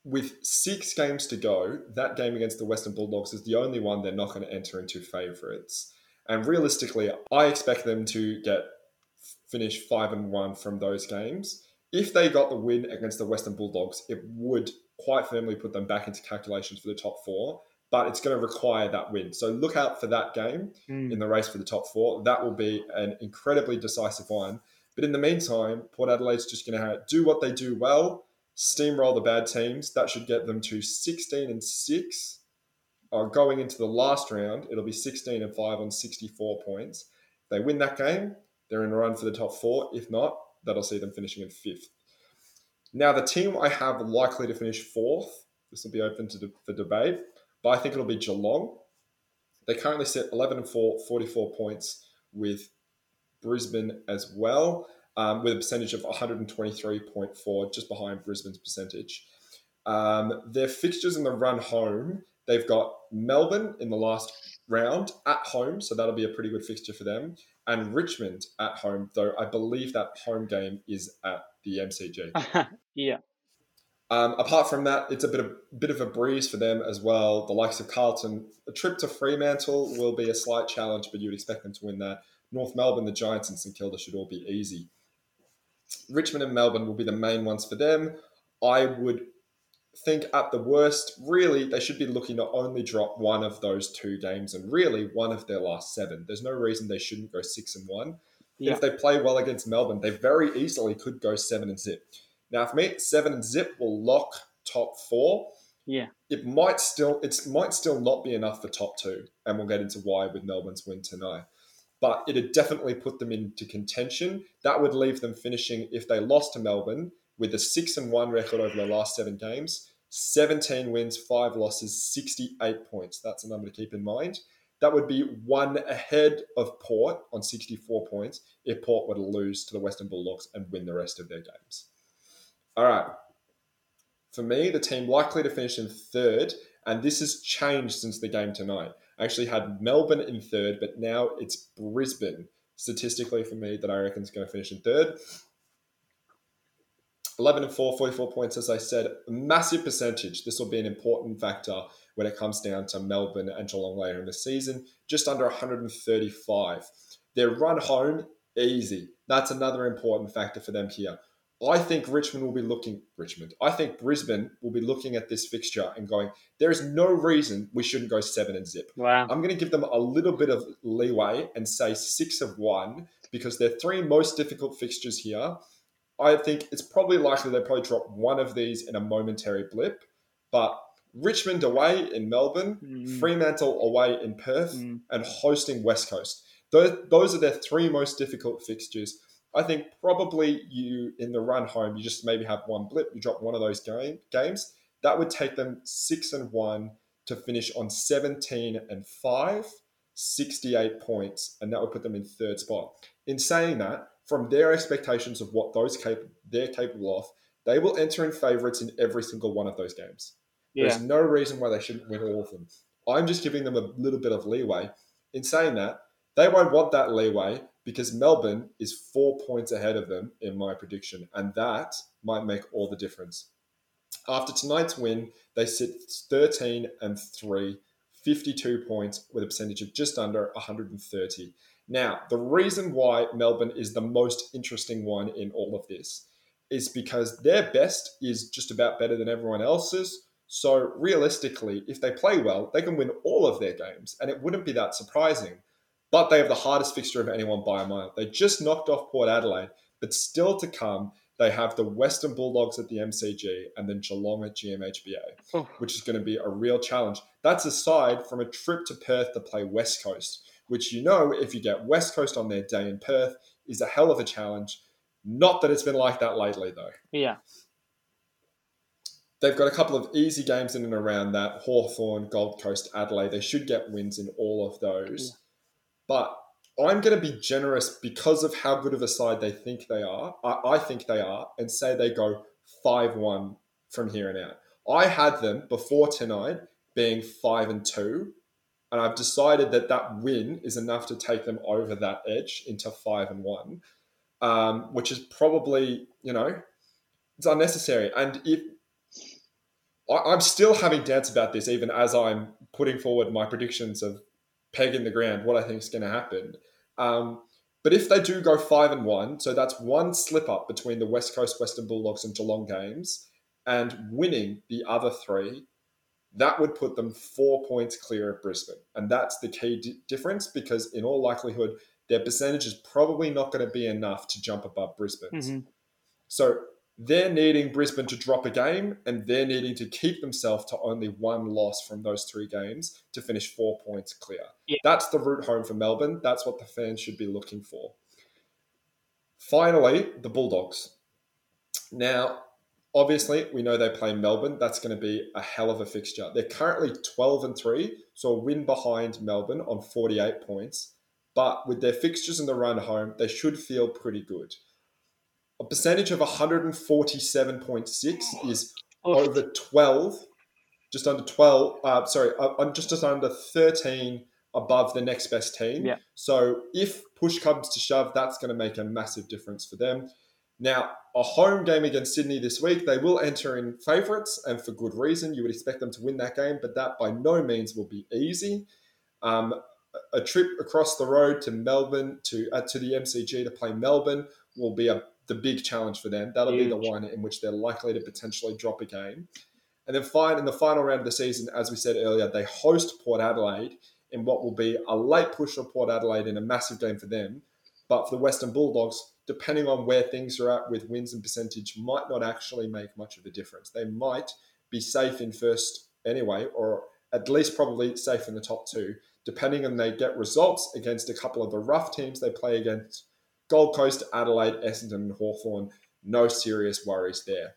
with six games to go, that game against the Western Bulldogs is the only one they're not going to enter into favourites. And realistically, I expect them to get finish five and one from those games. If they got the win against the Western Bulldogs, it would quite firmly put them back into calculations for the top four. But it's going to require that win. So look out for that game Mm. in the race for the top four. That will be an incredibly decisive one. But in the meantime, Port Adelaide's just going to do what they do well, steamroll the bad teams. That should get them to 16 and 6. Uh, going into the last round, it'll be 16 and 5 on 64 points. They win that game, they're in a run for the top four. If not, that'll see them finishing in fifth. Now, the team I have likely to finish fourth, this will be open to de- for debate, but I think it'll be Geelong. They currently sit 11 and 4, 44 points with Brisbane as well, um, with a percentage of 123.4, just behind Brisbane's percentage. Um, their fixtures in the run home, they've got Melbourne in the last round at home, so that'll be a pretty good fixture for them, and Richmond at home, though I believe that home game is at the MCG. yeah. Um, apart from that, it's a bit of bit of a breeze for them as well. The likes of Carlton, a trip to Fremantle will be a slight challenge, but you'd expect them to win that. North Melbourne, the Giants, and St Kilda should all be easy. Richmond and Melbourne will be the main ones for them. I would think at the worst, really, they should be looking to only drop one of those two games, and really one of their last seven. There's no reason they shouldn't go six and one. Yeah. If they play well against Melbourne, they very easily could go seven and zip. Now, for me, seven and zip will lock top four. Yeah. It might still it might still not be enough for top two, and we'll get into why with Melbourne's win tonight. But it'd definitely put them into contention. That would leave them finishing if they lost to Melbourne with a six and one record over their last seven games, 17 wins, five losses, 68 points. That's a number to keep in mind. That would be one ahead of Port on 64 points if Port were to lose to the Western Bulldogs and win the rest of their games. All right. For me, the team likely to finish in third, and this has changed since the game tonight. I actually had Melbourne in third, but now it's Brisbane statistically for me that I reckon is going to finish in third. 11 and 4, 44 points, as I said, massive percentage. This will be an important factor when it comes down to Melbourne and Geelong later in the season, just under 135. Their run home, easy. That's another important factor for them here. I think Richmond will be looking, Richmond, I think Brisbane will be looking at this fixture and going, there is no reason we shouldn't go seven and zip. Wow. I'm going to give them a little bit of leeway and say six of one because their three most difficult fixtures here. I think it's probably likely they probably drop one of these in a momentary blip, but Richmond away in Melbourne, Mm. Fremantle away in Perth, Mm. and hosting West Coast. Those, those are their three most difficult fixtures. I think probably you in the run home, you just maybe have one blip, you drop one of those game, games. That would take them six and one to finish on 17 and five, 68 points, and that would put them in third spot. In saying that, from their expectations of what those cap- they're capable of, they will enter in favourites in every single one of those games. Yeah. There's no reason why they shouldn't win all of them. I'm just giving them a little bit of leeway. In saying that, they won't want that leeway because Melbourne is four points ahead of them in my prediction, and that might make all the difference. After tonight's win, they sit 13 and 3, 52 points with a percentage of just under 130. Now, the reason why Melbourne is the most interesting one in all of this is because their best is just about better than everyone else's. So, realistically, if they play well, they can win all of their games, and it wouldn't be that surprising. But they have the hardest fixture of anyone by a mile. They just knocked off Port Adelaide, but still to come, they have the Western Bulldogs at the MCG and then Geelong at GMHBA, Oh. which is going to be a real challenge. That's aside from a trip to Perth to play West Coast, which you know, if you get West Coast on their day in Perth, is a hell of a challenge. Not that it's been like that lately, though. Yeah. They've got a couple of easy games in and around that Hawthorn, Gold Coast, Adelaide. They should get wins in all of those. Yeah. But I'm going to be generous because of how good of a side they think they are. I, I think they are, and say they go 5 1 from here and out. I had them before tonight being 5 and 2, and I've decided that that win is enough to take them over that edge into 5 and 1, um, which is probably, you know, it's unnecessary. And if I, I'm still having doubts about this, even as I'm putting forward my predictions of peg in the ground, what I think is going to happen. Um, but if they do go five and one, so that's one slip up between the West Coast Western Bulldogs and Geelong games, and winning the other three, that would put them four points clear of Brisbane, and that's the key di- difference because in all likelihood, their percentage is probably not going to be enough to jump above Brisbane's. Mhm. So they're needing Brisbane to drop a game and they're needing to keep themselves to only one loss from those three games to finish four points clear. Yeah. That's the route home for Melbourne. That's what the fans should be looking for. Finally, the Bulldogs. Now, obviously, we know they play Melbourne. That's going to be a hell of a fixture. They're currently 12 and 3, so a win behind Melbourne on 48 points. But with their fixtures in the run home, they should feel pretty good. A percentage of 147.6 is over 12, just under 12, uh, sorry, uh, uh, just just under 13 above the next best team. Yeah. So if push comes to shove, that's going to make a massive difference for them. Now, a home game against Sydney this week, they will enter in favourites, and for good reason. You would expect them to win that game, but that by no means will be easy. Um, a- trip across the road to Melbourne to uh, to the MCG to play Melbourne will be a the big challenge for them. That'll be the one in which they're likely to potentially drop a game. And then fine in the final round of the season, as we said earlier, they host Port Adelaide in what will be a late push for Port Adelaide in a massive game for them. But for the Western Bulldogs, depending on where things are at with wins and percentage, might not actually make much of a difference. They might be safe in first anyway, or at least probably safe in the top two, depending on they get results against a couple of the rough teams they play against. Gold Coast, Adelaide, Essendon, and Hawthorn. No serious worries there.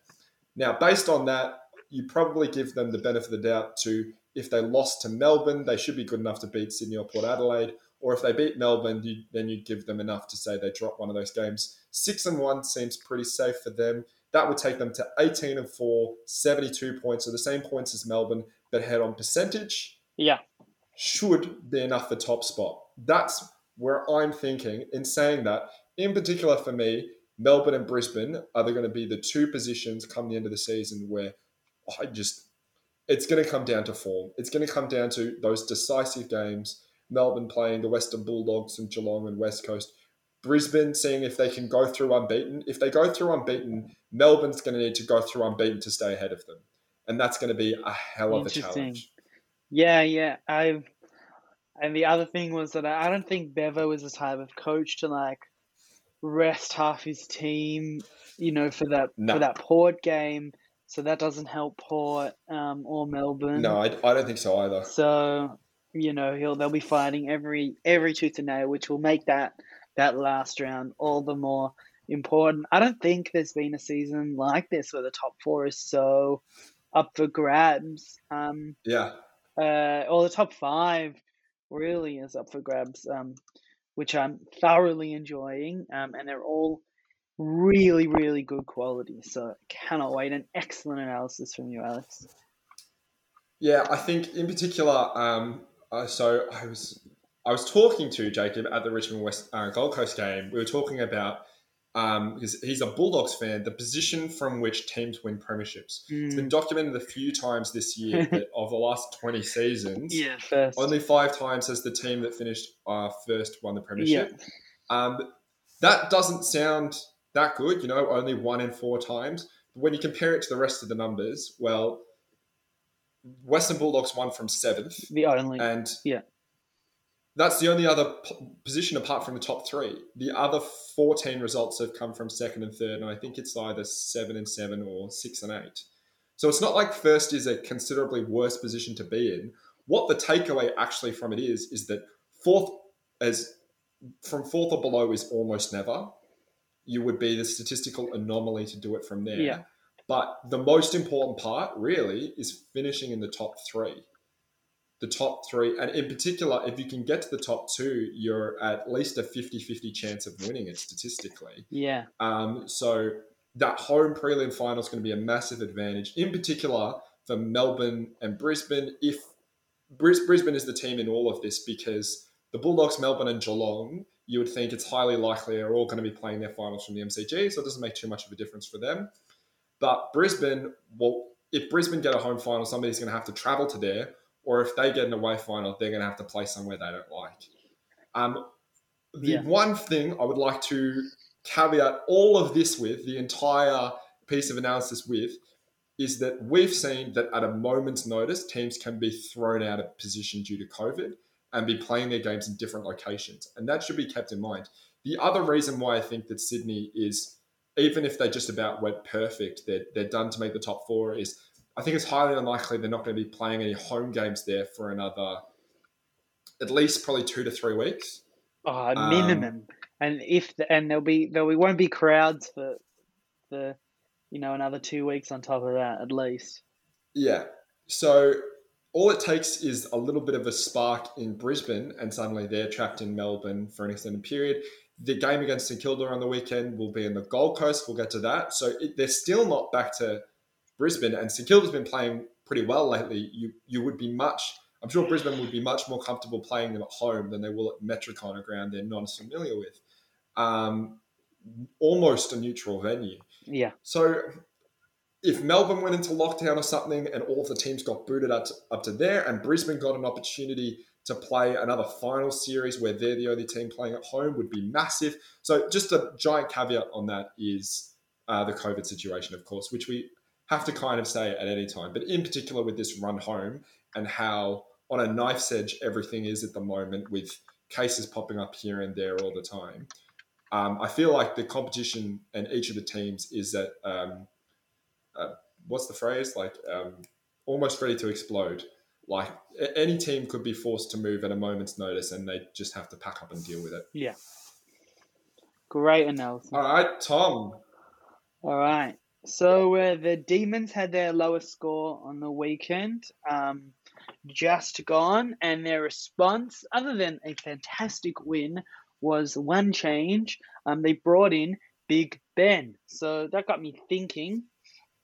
Now, based on that, you probably give them the benefit of the doubt to if they lost to Melbourne, they should be good enough to beat Sydney or Port Adelaide. Or if they beat Melbourne, you, then you'd give them enough to say they drop one of those games. Six and one seems pretty safe for them. That would take them to 18 and four, 72 points, so the same points as Melbourne, but head on percentage Yeah. should be enough for top spot. That's where I'm thinking. In saying that, in particular for me, Melbourne and Brisbane are they going to be the two positions come the end of the season where I just it's going to come down to form. It's going to come down to those decisive games. Melbourne playing the Western Bulldogs and Geelong and West Coast. Brisbane seeing if they can go through unbeaten. If they go through unbeaten, Melbourne's going to need to go through unbeaten to stay ahead of them. And that's going to be a hell of a challenge. Yeah, yeah. I've and the other thing was that I I don't think Bevo was the type of coach to like rest half his team, you know, for that No. for that Port game. So that doesn't help Port um, or Melbourne. No, I, I don't think so either. So you know he'll they'll be fighting every every tooth and nail, which will make that that last round all the more important. I don't think there's been a season like this where the top four is so up for grabs. Um, Yeah. uh, or the top five really is up for grabs, um, which I'm thoroughly enjoying, um, and they're all really, really good quality. So cannot wait. An excellent analysis from you, Alex. Yeah, I think in particular, um, uh, so I was I was talking to Jacob at the Richmond West uh, Gold Coast game. We were talking about um, because he's a Bulldogs fan, the position from which teams win premierships. It's been Mm, documented a few times this year that of the last twenty seasons, yeah, first. only five times has the team that finished uh, first won the premiership. Um, that doesn't sound that good, you know, only one in four times. But when you compare it to the rest of the numbers, well, Western Bulldogs won from seventh, the only. and Yeah. that's the only other p- position apart from the top three. The other 14 results have come from second and third, and I think it's either seven and seven or six and eight. So it's not like first is a considerably worse position to be in. What the takeaway actually from it is, is that fourth as from fourth or below is almost never. You would be the statistical anomaly to do it from there. Yeah. But the most important part, really, is finishing in the top three. The top three, and in particular, if you can get to the top two, you're at least a 50 50 chance of winning it statistically. Yeah. Um, so that home prelim final is going to be a massive advantage, in particular for Melbourne and Brisbane. If Bris- Brisbane is the team in all of this, because the Bulldogs, Melbourne, and Geelong, you would think it's highly likely are all going to be playing their finals from the MCG, so it doesn't make too much of a difference for them. But Brisbane, well, if Brisbane get a home final, somebody's going to have to travel to there, or if they get an away final, they're going to have to play somewhere they don't like. Um, the Yeah. one thing I would like to caveat all of this with, the entire piece of analysis with, is that we've seen that at a moment's notice, teams can be thrown out of position due to COVID and be playing their games in different locations. And that should be kept in mind. The other reason why I think that Sydney is, even if they just about went perfect, they're, they're done to make the top four, is I think it's highly unlikely they're not going to be playing any home games there for another, at least probably two to three weeks. Oh, Um, minimum. and if the, and there'll be there we won't be crowds for the you know another two weeks on top of that at least. Yeah. So all it takes is a little bit of a spark in Brisbane, and suddenly they're trapped in Melbourne for an extended period. The game against St Kilda on the weekend will be in the Gold Coast. We'll get to that. So it, they're still not back to Brisbane, and St Kilda's been playing pretty well lately. You you would be much. I'm sure Brisbane would be much more comfortable playing them at home than they will at Metricon, a ground they're not as familiar with. Um, almost a neutral venue. Yeah, So if Melbourne went into lockdown or something and all of the teams got booted up to, up to there and Brisbane got an opportunity to play another final series where they're the only team playing at home would be massive. So just a giant caveat on that is uh, the COVID situation, of course, which we have to kind of say at any time. But in particular with this run home and how on a knife's edge everything is at the moment with cases popping up here and there all the time. Um, I feel like the competition and each of the teams is at um, uh, what's the phrase like um, almost ready to explode. Like any team could be forced to move at a moment's notice, and they just have to pack up and deal with it. yeah. Great analysis. All right, Tom. All right. So uh, the Demons had their lowest score on the weekend, um, just gone, and their response, other than a fantastic win, was one change. Um, they brought in Big Ben. So that got me thinking.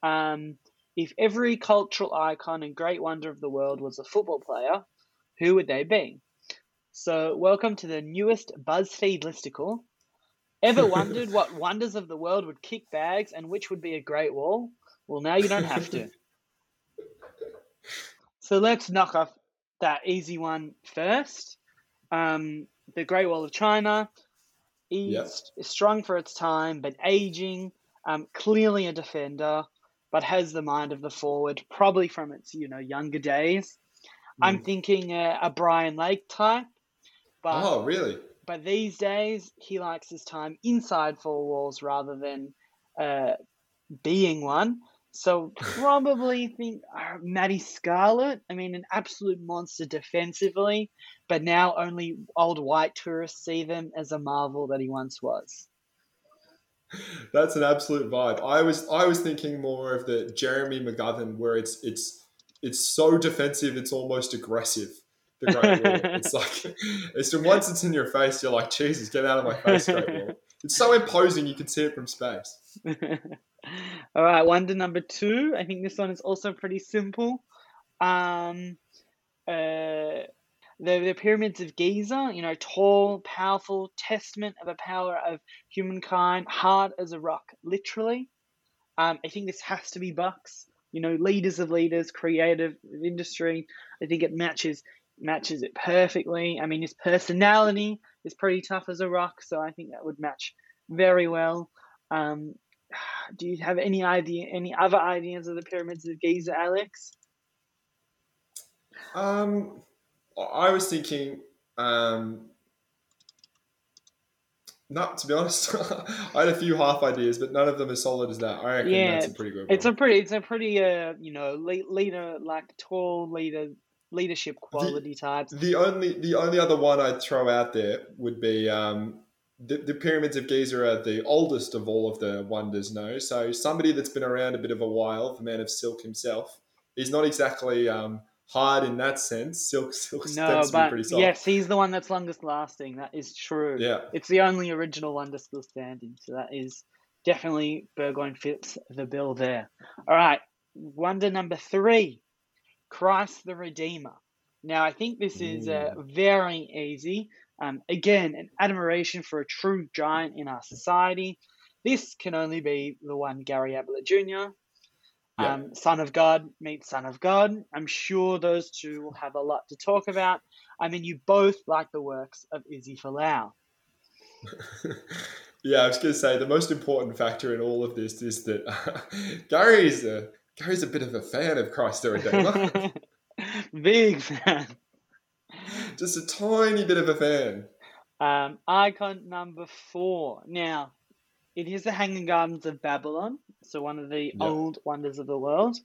Um, if every cultural icon and great wonder of the world was a football player, who would they be? So, welcome to the newest BuzzFeed listicle. Ever wondered what wonders of the world would kick bags and which would be a great wall? Well, now you don't have to. so let's knock off that easy one first. Um, the Great Wall of China is, Yep. strong for its time, but aging. Um, clearly a defender, but has the mind of the forward, probably from its you know younger days. I'm Mm. thinking uh, a Brian Lake type, but Oh, really? but these days, he likes his time inside four walls rather than uh, being one. So probably think uh, Matty Scarlett. I mean, an absolute monster defensively, but now only old white tourists see them as a marvel that he once was. That's an absolute vibe. I was I was thinking more of the Jeremy McGovern, where it's it's it's so defensive, it's almost aggressive. The Great Wall. It's like it's once it's in your face, you're like, Jesus, get out of my face, Great Wall. It's so imposing, you can see it from space. All right, wonder number two. I think this one is also pretty simple. Um, uh, the, the pyramids of Giza, you know, tall, powerful, testament of the power of humankind, hard as a rock, literally. Um, I think this has to be Bucks. You know, leaders of leaders, creative industry. I think it matches matches it perfectly. I mean, his personality is pretty tough as a rock, so I think that would match very well. Um, do you have any idea, any other ideas of the pyramids of Giza, Alex? Um, I was thinking Um, no, to be honest, I had a few half ideas, but none of them as solid as that. I reckon Yeah, that's a pretty good It's one. a pretty, it's a pretty, uh, you know, leader like tall leader, leadership quality types. The only the only other one I'd throw out there would be um, the, the pyramids of Giza are the oldest of all of the wonders. No, so somebody that's been around a bit of a while, the man of silk himself, he's not exactly um, hard in that sense. Silk silk No, to but pretty soft. yes, he's the one that's longest lasting. That is true. Yeah. It's the only original one wonder still standing. So that is definitely Burgoyne fits the bill there. All right, wonder number three, Christ the Redeemer. Now I think this is uh, very easy. Um, again, an admiration for a true giant in our society. This can only be the one Gary Ablett Jr. Yeah. Um, son of God meets Son of God. I'm sure those two will have a lot to talk about. I mean, you both like the works of Izzy Folau. yeah, I was going to say the most important factor in all of this is that Gary's a Gary's a bit of a fan of Christ Redeemer. Big fan. Just a tiny bit of a fan. Um, icon number four. Now, it is the Hanging Gardens of Babylon, so one of the Yeah. old wonders of the world.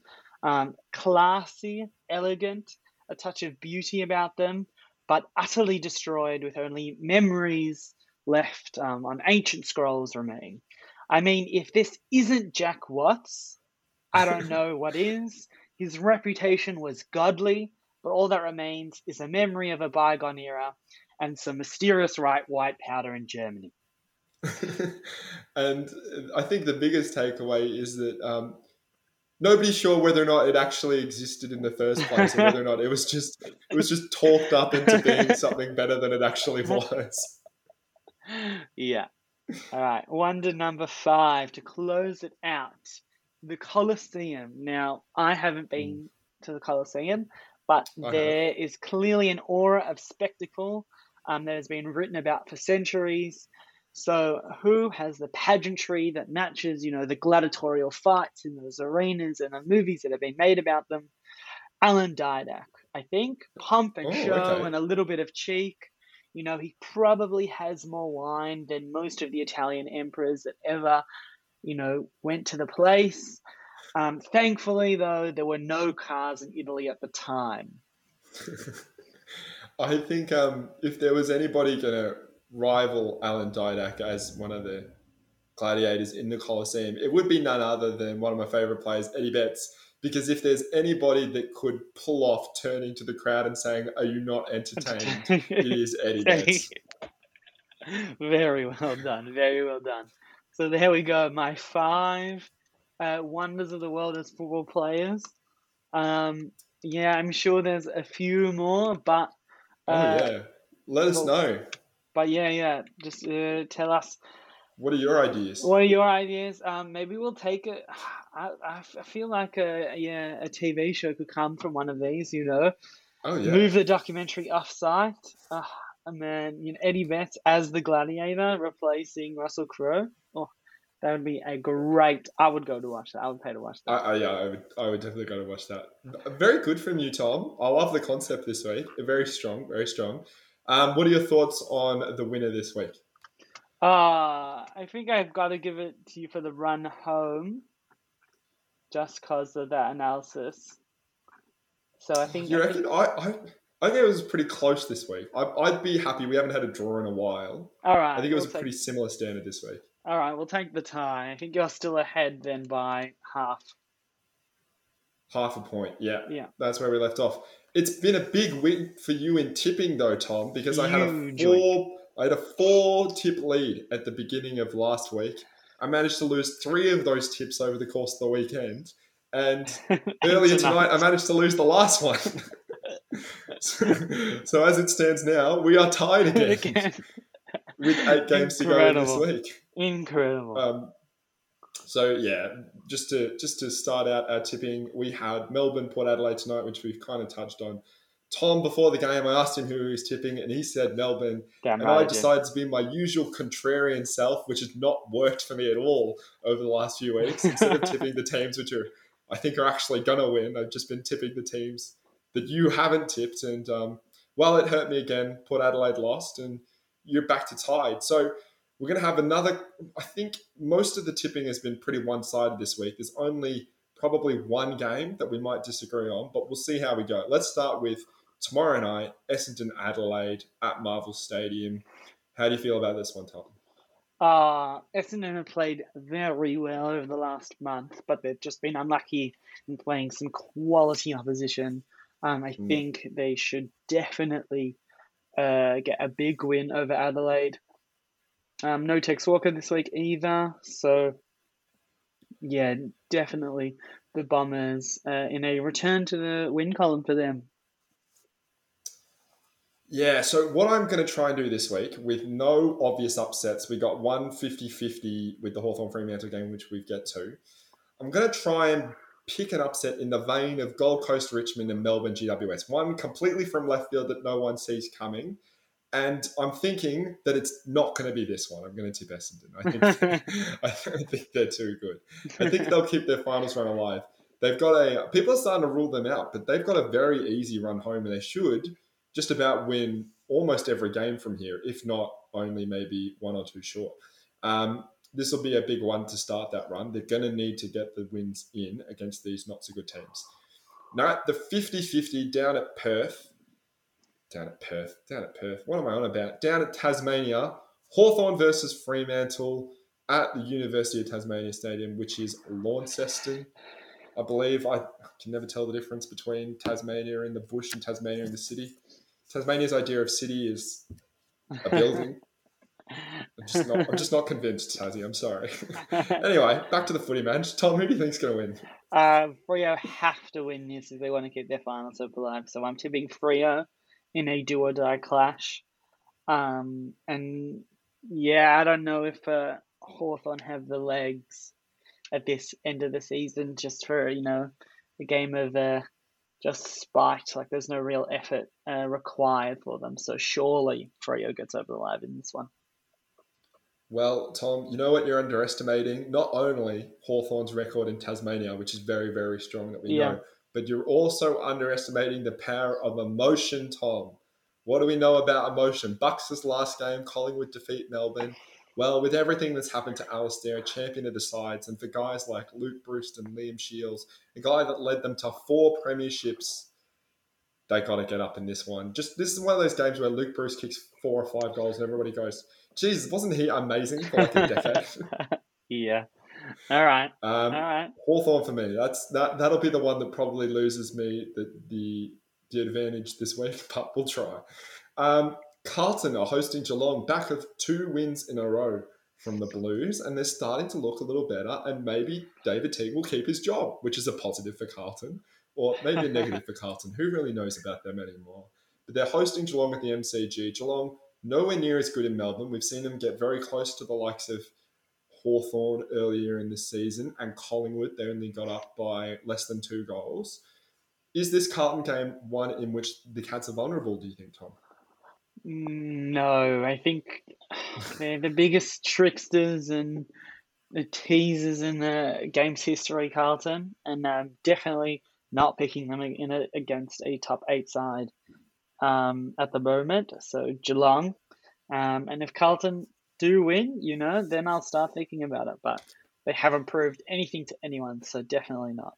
Um, classy, elegant, a touch of beauty about them, but utterly destroyed with only memories left um, on ancient scrolls remain. I mean, if this isn't Jack Watts, I don't know what is. His reputation was godly, but all that remains is a memory of a bygone era and some mysterious white powder in Germany. and I think the biggest takeaway is that um, nobody's sure whether or not it actually existed in the first place, or whether or not it was just it was just talked up into being something better than it actually was. yeah. All right. Wonder number five to close it out. The Colosseum. Now, I haven't been to the Colosseum, but I have. there is clearly an aura of spectacle um, that has been written about for centuries. So, who has the pageantry that matches, you know, the gladiatorial fights in those arenas and the movies that have been made about them? Alan Didak, I think. Pomp and Oh, show okay. and a little bit of cheek. You know, he probably has more wine than most of the Italian emperors that ever, you know, went to the place. Um, thankfully, though, there were no cars in Italy at the time. I think um, if there was anybody going to rival Alan Didak as one of the gladiators in the Colosseum, it would be none other than one of my favourite players, Eddie Betts. Because if there's anybody that could pull off turning to the crowd and saying, "Are you not entertained?" it is Eddie Betts. very well done. Very well done. So there we go. My five uh, wonders of the world as football players. Um, yeah, I'm sure there's a few more, but Oh uh, yeah, let us know. But yeah, yeah. Just uh, tell us What are your ideas? what are your ideas. Um, maybe we'll take it. I feel like a yeah a TV show could come from one of these. You know, Oh yeah, move the documentary off site. Uh, and then you know, Eddie Betts as the gladiator replacing Russell Crowe. Oh, that would be a great. I would go to watch that. I would pay to watch I, that. I, yeah, I would, I would definitely go to watch that. Very good from you, Tom. I love the concept this week. Very strong, very strong. Um, what are your thoughts on the winner this week? Uh, I think I've got to give it to you for the run home, just because of that analysis. So I think. You I reckon? think- I, I, I think it was pretty close this week. I, I'd be happy. We haven't had a draw in a while. all right. I think it was we'll a take- pretty similar standard this week. All right, we'll take the tie. I think you're still ahead then by half. Half a point. Yeah. Yeah. That's where we left off. It's been a big win for you in tipping though, Tom, because I had a Huge four I had a four tip lead at the beginning of last week. I managed to lose three of those tips over the course of the weekend. And earlier tonight I managed to lose the last one. so, so as it stands now, we are tied again, Again. with eight games to go in this Incredible. week. Incredible. Um, so yeah, just to just to start out our tipping, we had Melbourne Port Adelaide tonight, which we've kind of touched on. Tom, before the game, I asked him who he was tipping, and he said Melbourne. Damn And right. I decided to be my usual contrarian self, which has not worked for me at all over the last few weeks. Instead of tipping the teams which are, I think, are actually going to win, I've just been tipping the teams that you haven't tipped. And um, Well, it hurt me again. Port Adelaide lost, and you're back to tied. So we're going to have another. I think most of the tipping has been pretty one sided this week. There's only probably one game that we might disagree on, but we'll see how we go. Let's start with tomorrow night, Essendon Adelaide at Marvel Stadium. How do you feel about this one, Tom? Uh, Essendon have played very well over the last month, but they've just been unlucky in playing some quality opposition. Um, I mm. think they should definitely uh, get a big win over Adelaide. Um, no Tex Walker this week either, so yeah, definitely the Bombers uh, in a return to the win column for them. Yeah, so what I'm going to try and do this week with no obvious upsets, we got one 50 50 with the Hawthorn Fremantle game, which we've get to. I'm going to try and pick an upset in the vein of Gold Coast Richmond and Melbourne GWS. One completely from left field that no one sees coming. And I'm thinking that it's not going to be this one. I'm going to tip Essendon. I think I think they're too good. I think they'll keep their finals run alive. They've got a people are starting to rule them out, but they've got a very easy run home, and they should just about win almost every game from here, if not only maybe one or two short. Um, this will be a big one to start that run. They're going to need to get the wins in against these not so good teams. Now, the 50 50 down at Perth, down at Perth, down at Perth, what am I on about? Down at Tasmania, Hawthorn versus Fremantle at the University of Tasmania Stadium, which is Launceston. I believe I can never tell the difference between Tasmania and the bush and Tasmania and the city. Tasmania's idea of city is a building. I'm just not. I'm just not convinced, Tassie. I'm sorry. anyway, back to the footy, man. Tom, who do you think's going to win? Uh, Freo have to win this if they want to keep their finals up alive. So I'm tipping Freo in a do or die clash. Um, and yeah, I don't know if uh, Hawthorn have the legs at this end of the season just for you know a game of uh, just spite. Like there's no real effort uh, required for them. So surely Freo gets over the line in this one. Well, Tom, you know what you're underestimating? Not only Hawthorn's record in Tasmania, which is very, very strong that we yeah. know, but you're also underestimating the power of emotion, Tom. What do we know about emotion? Bucks' last game, Collingwood defeat Melbourne. Well, with everything that's happened to Alastair, champion of the sides, and for guys like Luke Breust and Liam Shiels, a guy that led them to four premierships, they got to get up in this one. Just this is one of those games where Luke Breust kicks four or five goals, and everybody goes, "Jesus, wasn't he amazing for like a decade?" yeah. All right. Um, All right. Hawthorn for me. That's that. That'll be the one that probably loses me the the, the advantage this week, but we'll try. Um, Carlton are hosting Geelong back of two wins in a row from the Blues, and they're starting to look a little better. And maybe David Teague will keep his job, which is a positive for Carlton, or maybe a negative for Carlton. Who really knows about them anymore? But they're hosting Geelong at the MCG. Geelong nowhere near as good in Melbourne. We've seen them get very close to the likes of Hawthorn earlier in the season, and Collingwood. They only got up by less than two goals. Is this Carlton game one in which the Cats are vulnerable? Do you think, Tom? No, I think they're the biggest tricksters and the teasers in the game's history, Carlton, and um, definitely not picking them in a, against a top eight side um, at the moment. So Geelong, um, and if Carlton do win, you know, then I'll start thinking about it. But they haven't proved anything to anyone, so definitely not.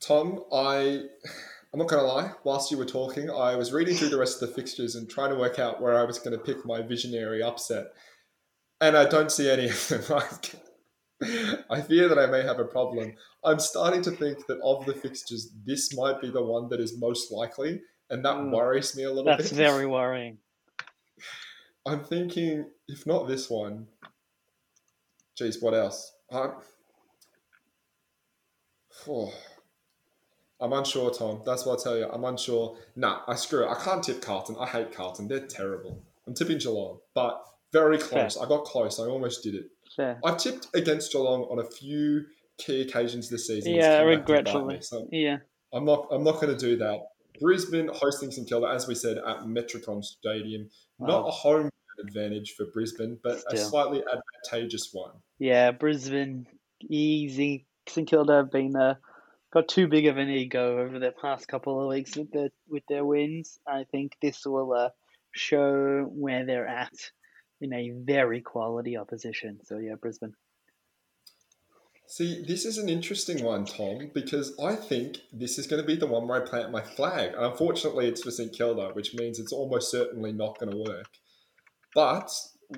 Tom, I I'm not going to lie, whilst you were talking, I was reading through the rest of the fixtures and trying to work out where I was going to pick my visionary upset. And I don't see any of them. I fear that I may have a problem. I'm starting to think that of the fixtures, this might be the one that is most likely, and that mm, worries me a little that's bit. That's very worrying. I'm thinking, if not this one, geez, what else? I'm, oh, I'm unsure, Tom. That's what I tell you. I'm unsure. Nah, I screw it. I can't tip Carlton. I hate Carlton. They're terrible. I'm tipping Geelong, but very close. Fair. I got close. I almost did it. Fair. I've tipped against Geelong on a few key occasions this season. Yeah, regretfully. So yeah. I'm not. I'm not going to do that. Brisbane hosting St Kilda, as we said, at Metricon Stadium. Not a home advantage for Brisbane, but Still. a slightly advantageous one. Yeah, Brisbane easy. St Kilda have been a got too big of an ego over the past couple of weeks with their with their wins. I think this will uh, show where they're at in a very quality opposition. So yeah, Brisbane. See, this is an interesting one, Tom, because I think this is going to be the one where I plant my flag. And unfortunately, it's for St Kilda, which means it's almost certainly not going to work. But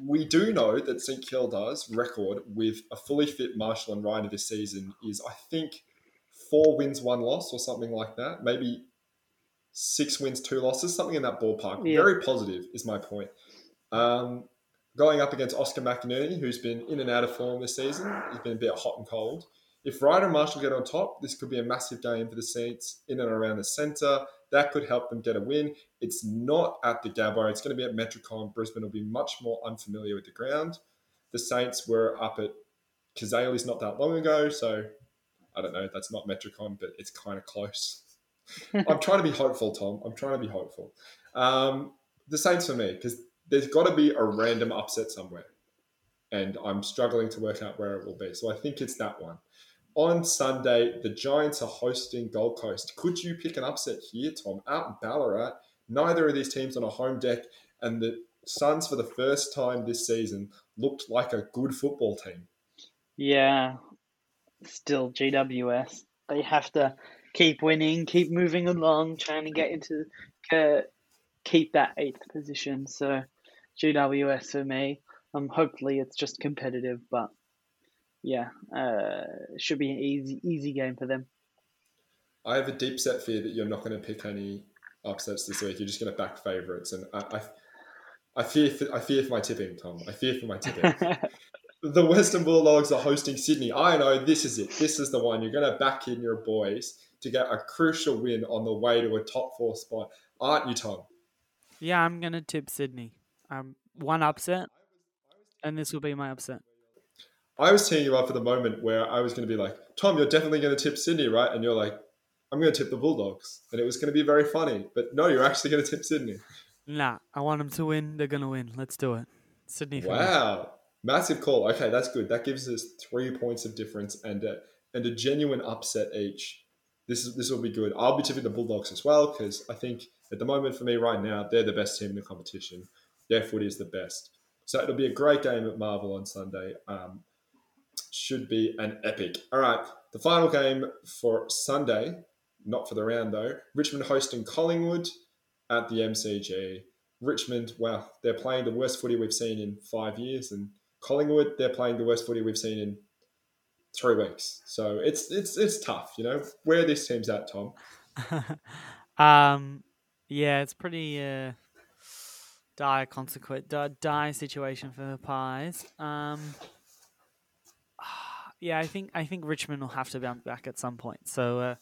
we do know that St Kilda's record with a fully fit Marshall and Ryder this season is, I think, four wins, one loss, or something like that. Maybe six wins, two losses, something in that ballpark. Yeah. Very positive, is my point. Um, going up against Oscar McInerney, who's been in and out of form this season. He's been a bit hot and cold. If Ryder and Marshall get on top, this could be a massive game for the Saints in and around the centre. That could help them get a win. It's not at the Gabba. It's going to be at Metricon. Brisbane will be much more unfamiliar with the ground. The Saints were up at Cazaly's not that long ago, so I don't know. That's not Metricon, but it's kind of close. I'm trying to be hopeful, Tom. I'm trying to be hopeful. Um, the Saints for me, because there's got to be a random upset somewhere. And I'm struggling to work out where it will be. So I think it's that one. On Sunday, the Giants are hosting Gold Coast. Could you pick an upset here, Tom? Out in Ballarat, neither of these teams on a home deck, and the Suns, for the first time this season, looked like a good football team. Yeah, still GWS. They have to keep winning, keep moving along, trying to get into uh, keep that eighth position. So GWS for me. Um, hopefully it's just competitive, but yeah, uh, should be an easy easy game for them. I have a deep set fear that you're not going to pick any upsets this week. You're just going to back favourites, and I, I, I fear for, I fear for my tipping, Tom. I fear for my tipping. the Western Bulldogs are hosting Sydney. I know this is it. This is the one. You're going to back in your boys to get a crucial win on the way to a top four spot, aren't you, Tom? Yeah, I'm gonna tip Sydney. Um, one upset, and this will be my upset. I was teeing you up for the moment where I was going to be like, Tom, you're definitely going to tip Sydney, right? And you're like, I'm going to tip the Bulldogs. And it was going to be very funny. But no, you're actually going to tip Sydney. Nah, I want them to win. They're gonna win. Let's do it. Sydney. for me. Wow. Massive call. Okay, that's good. That gives us three points of difference and a, and a genuine upset each. This is this will be good. I'll be tipping the Bulldogs as well because I think at the moment for me right now they're the best team in the competition. Their footy is the best. So it'll be a great game at Marvel on Sunday. Um, should be an epic. All right, the final game for Sunday, not for the round though. Richmond hosting Collingwood at the MCG. Richmond, well, they're playing the worst footy we've seen in five years, and Collingwood, they're playing the worst footy we've seen in three weeks. So it's it's it's tough, you know. Where these teams at, Tom? um, yeah, it's pretty uh, dire consequence, dire, dire situation for the Pies. Um, yeah, I think I think Richmond will have to bounce back at some point. So uh,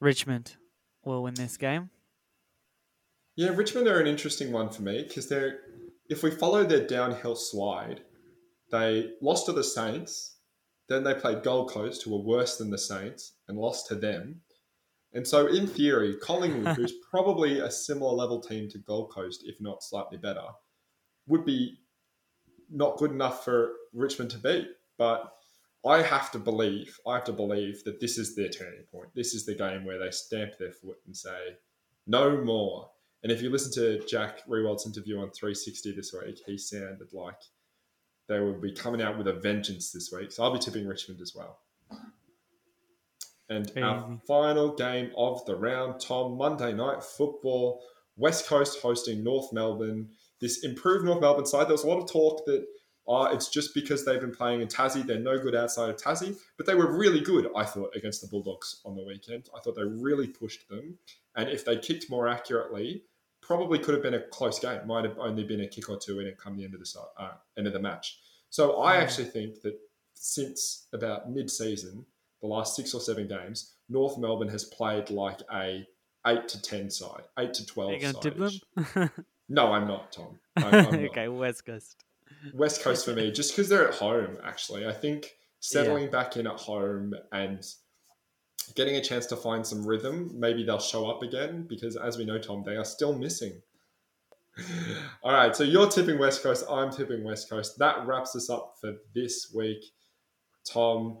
Richmond will win this game. Yeah, Richmond are an interesting one for me because they're if we follow their downhill slide, they lost to the Saints, then they played Gold Coast, who were worse than the Saints, and lost to them. And so, in theory, Collingwood, who's probably a similar level team to Gold Coast, if not slightly better, would be not good enough for Richmond to beat. But I have to believe, I have to believe that this is their turning point. This is the game where they stamp their foot and say, no more. And if you listen to Jack Riewoldt's interview on 360 this week, he sounded like they will be coming out with a vengeance this week. So I'll be tipping Richmond as well. And our final game of the round, Tom, Monday night football, West Coast hosting North Melbourne. This improved North Melbourne side, there was a lot of talk that uh, it's just because they've been playing in Tassie, they're no good outside of Tassie, but they were really good, I thought, against the Bulldogs on the weekend. I thought they really pushed them. And if they kicked more accurately, probably could have been a close game. Might have only been a kick or two in it come the end of the uh, end of the match. So I Mm. actually think that since about mid-season, the last six or seven games, North Melbourne has played like a eight to ten side, eight to Are twelve. you gonna side tip them? No, I'm not, Tom. I'm, I'm not. okay, West Coast. West Coast for me, just because they're at home. Actually, I think settling back in at home and getting a chance to find some rhythm, maybe they'll show up again. Because as we know, Tom, they are still missing. All right, so you're tipping West Coast. I'm tipping West Coast. That wraps us up for this week. Tom,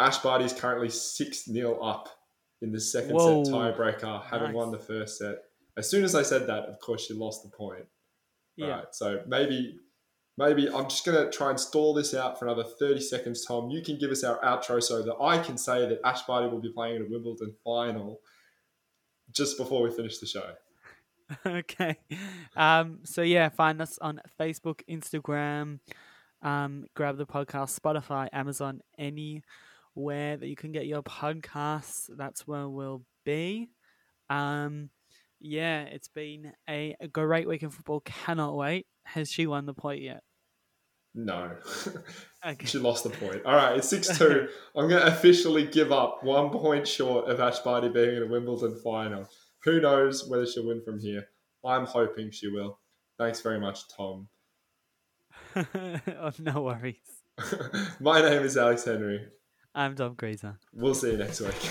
Ash Barty is currently 6 0 up in the second Whoa. set tiebreaker, having Nice. won the first set. As soon as I said that, of course, she lost the point. Yeah. Right. So maybe, maybe I'm just gonna try and stall this out for another 30 seconds, Tom. You can give us our outro so that I can say that Ash Barty will be playing in a Wimbledon final just before we finish the show. okay. Um, so yeah, find us on Facebook, Instagram, um, grab the podcast, Spotify, Amazon, anywhere that you can get your podcasts. That's where we'll be. Um, yeah, it's been a great week in football. Cannot wait. Has she won the point yet? No. Okay. she lost the point. All right, it's 6 2. I'm going to officially give up one point short of Ash Barty being in a Wimbledon final. Who knows whether she'll win from here? I'm hoping she will. Thanks very much, Tom. oh, no worries. My name is Alex Henry. I'm Dom Grazer. We'll see you next week.